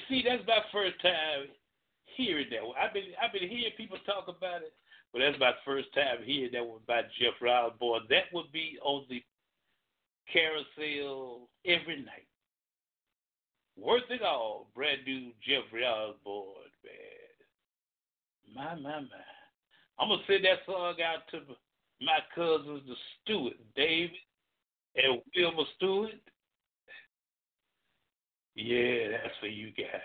see, that's my first time hearing that. One. I've been I've been hearing people talk about it, but that's my first time hearing that one by Jeff Osborne. That would be on the carousel every night. Worth it all, brand new Jeffrey Osborne, man. My, my, my. I'm going to send that song out to my cousins, the Stewart, David and Wilma Stewart. Yeah, that's for you guys.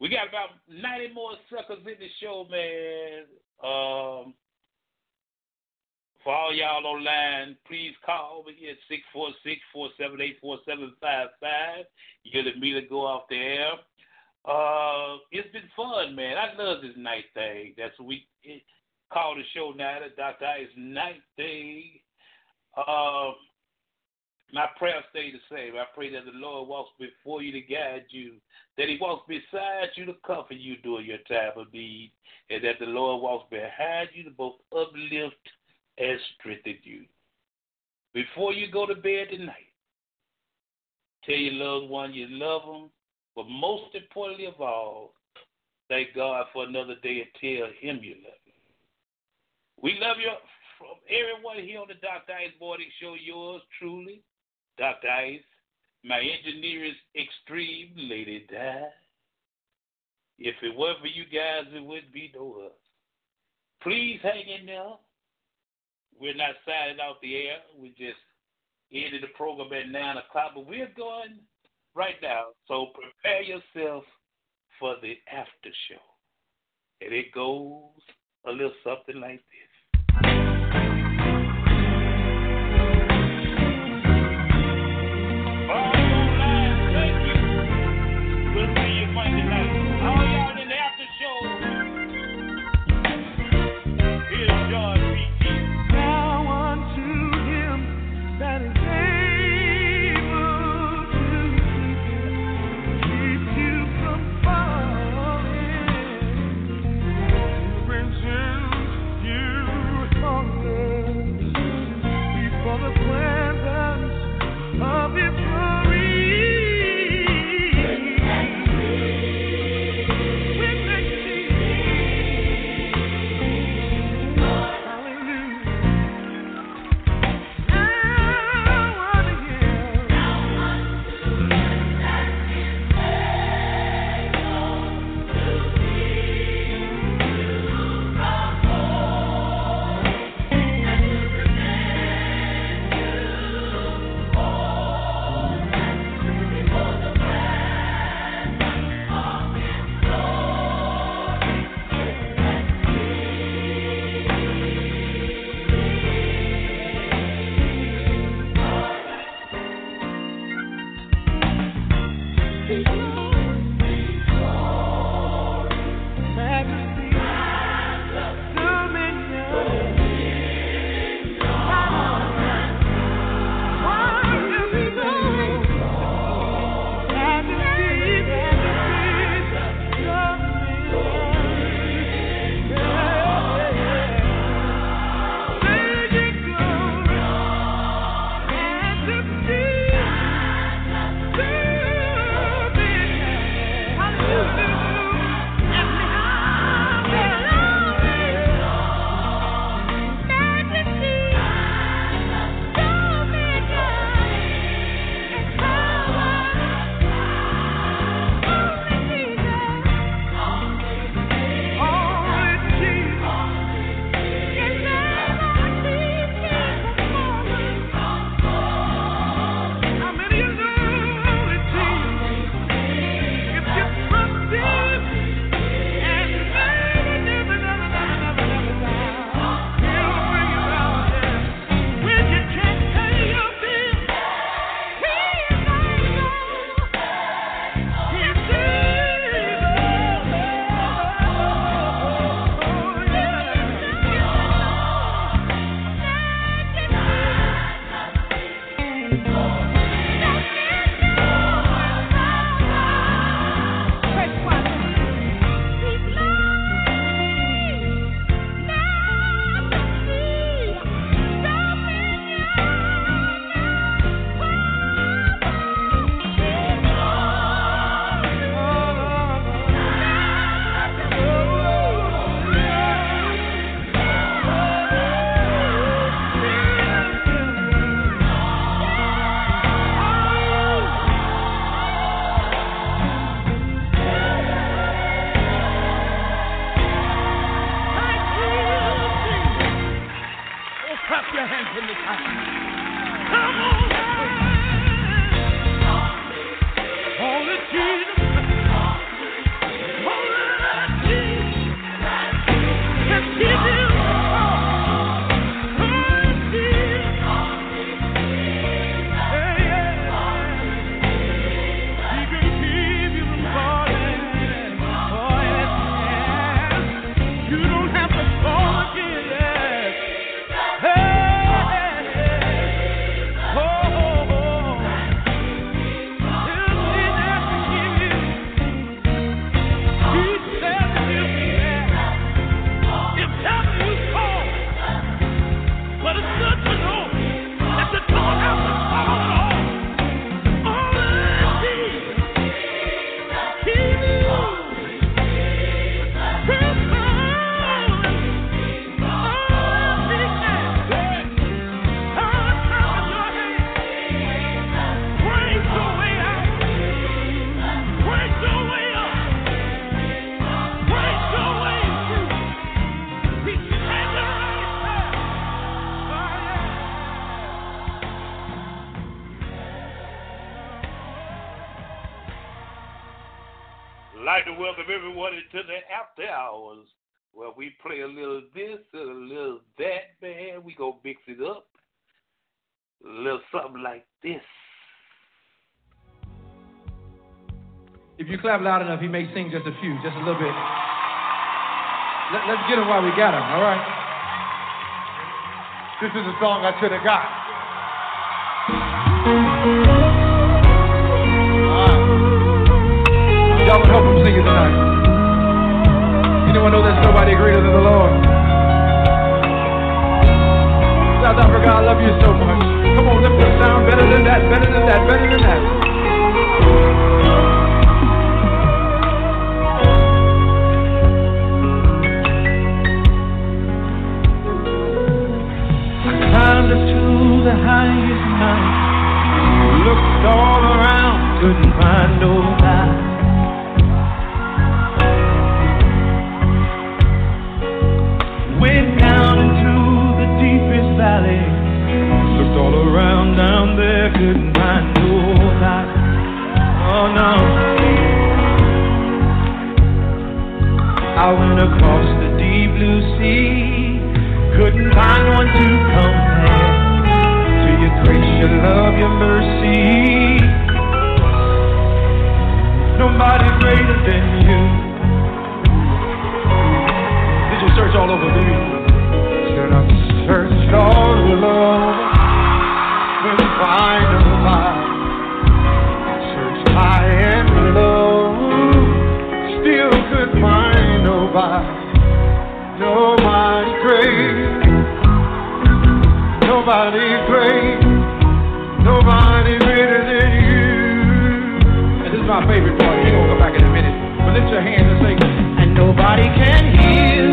We got about 90 more suckers in the show, man. Um, for all y'all online, please call me at 646-478-4755. You'll immediately go off the air. Uh, it's been fun, man. I love this night thing. That's what we call the show now, the Dr. Ice Night Thing. Uh, my prayer stay the same. I pray that the Lord walks before you to guide you, that He walks beside you to comfort you during your time of need, and that the Lord walks behind you to both uplift and strengthen you. Before you go to bed tonight, tell your loved one you love them, but most importantly of all, thank God for another day and tell Him you love Him. We love you from everyone here on the Dr. Ice Morning Show, yours truly, Dr. Ice. My engineer is Extreme Lady Di. If it weren't for you guys, it wouldn't be no us. Please hang in there. We're not signing off the air. We just ended the program at 9 o'clock, but we're going right now. So prepare yourself for the after show. And it goes a little something like this. A little this a little that, man. We gonna mix it up. A little something like this. If you clap loud enough, he may sing just a few, just a little bit. Let, let's get him while we got him, all right? This is a song I should have got. Y'all would help him sing it tonight. Anyone know there's nobody greater than the Lord? South Africa, I love you so much. Come on, lift the sound better than that, better than that, better than that. Find one to compare to your grace, your love, your mercy. Nobody greater than you. Did you search all over, baby? Should have searched all alone, couldn't find nobody. I searched high and low, still couldn't find nobody. Nobody great, nobody great, nobody greater than you. And this is my favorite part. He's gonna come back in a minute. But lift your hands and sing. And nobody can heal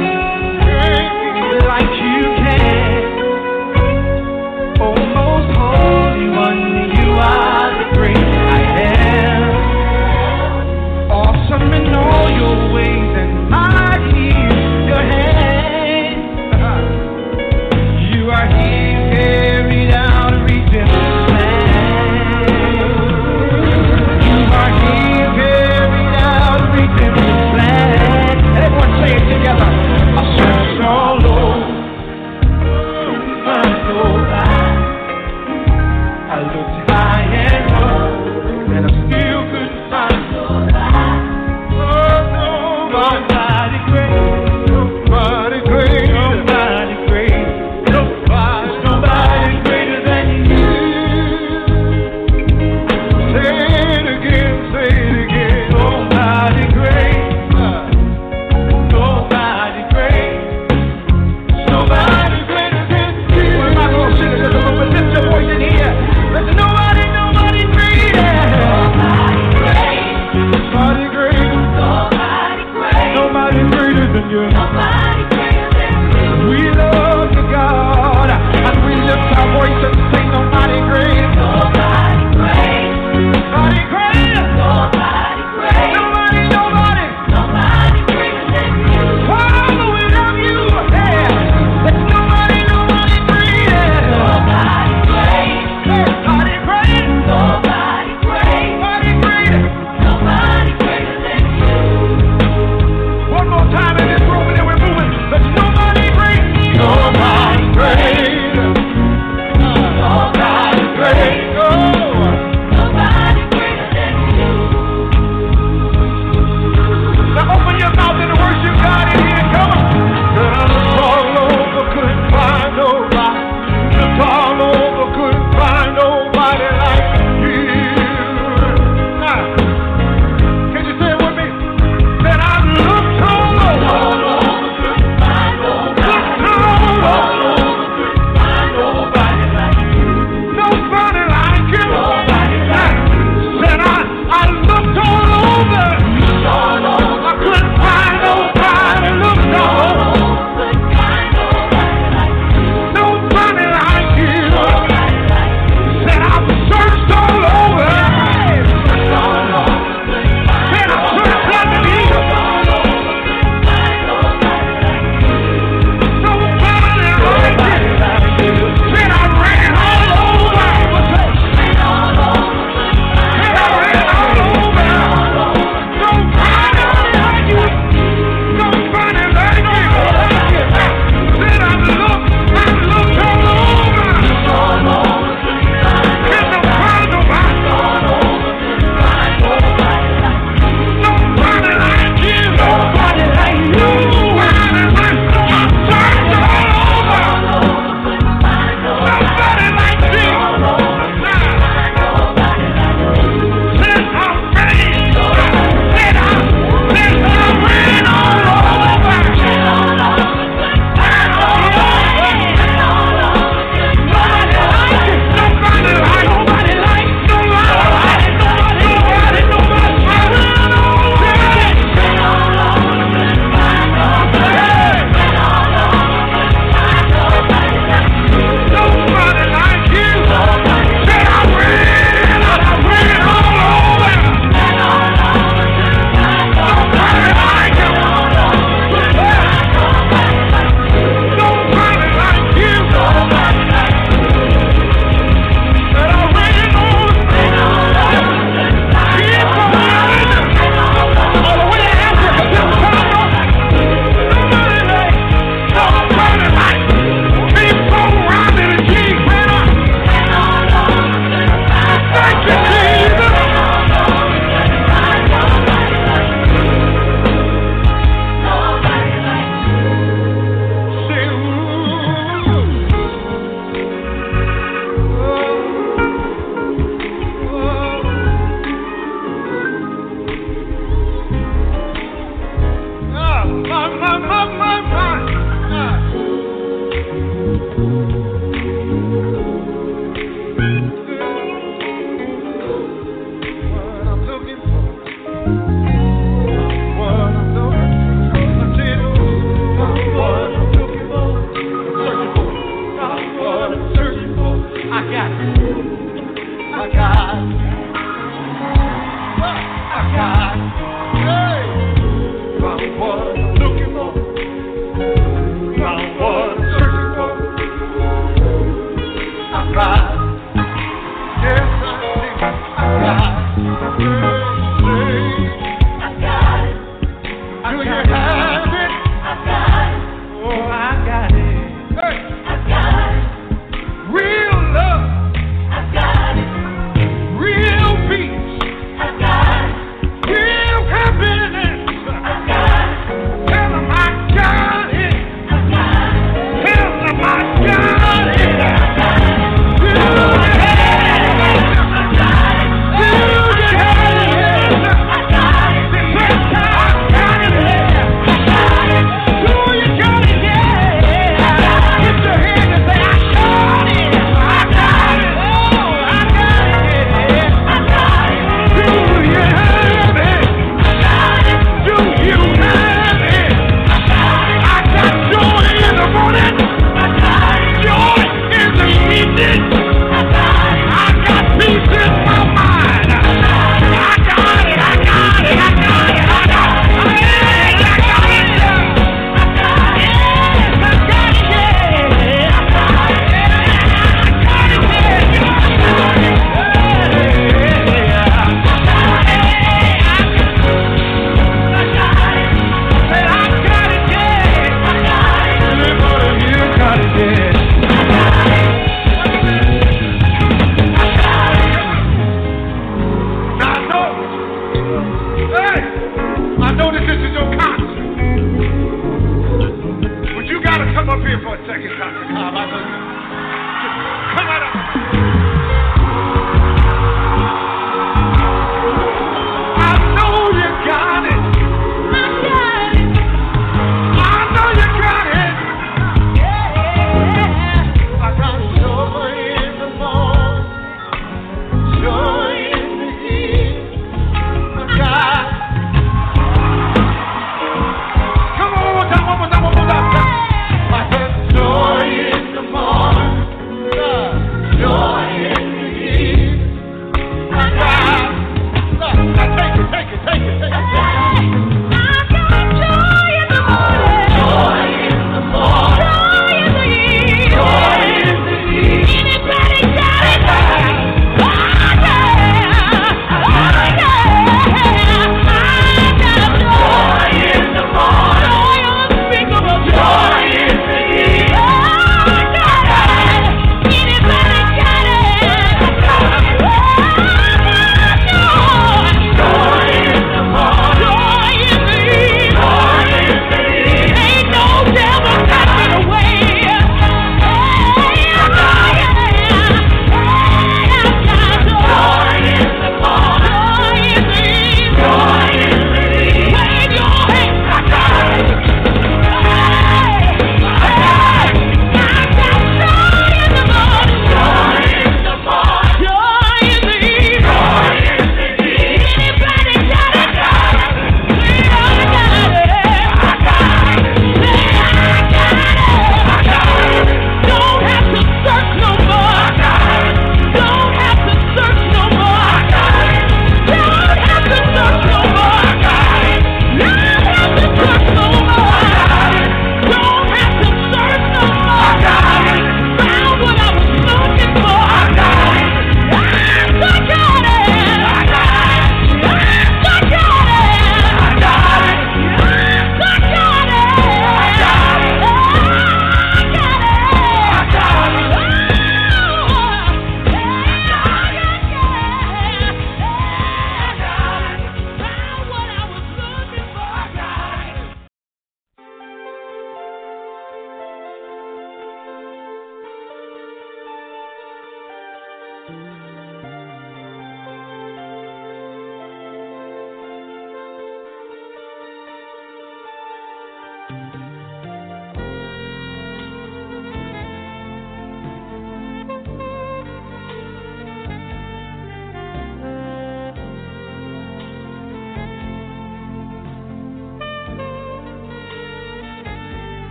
her.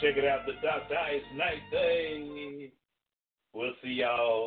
Check it out, the Dr. Ice Night Thing. We'll see y'all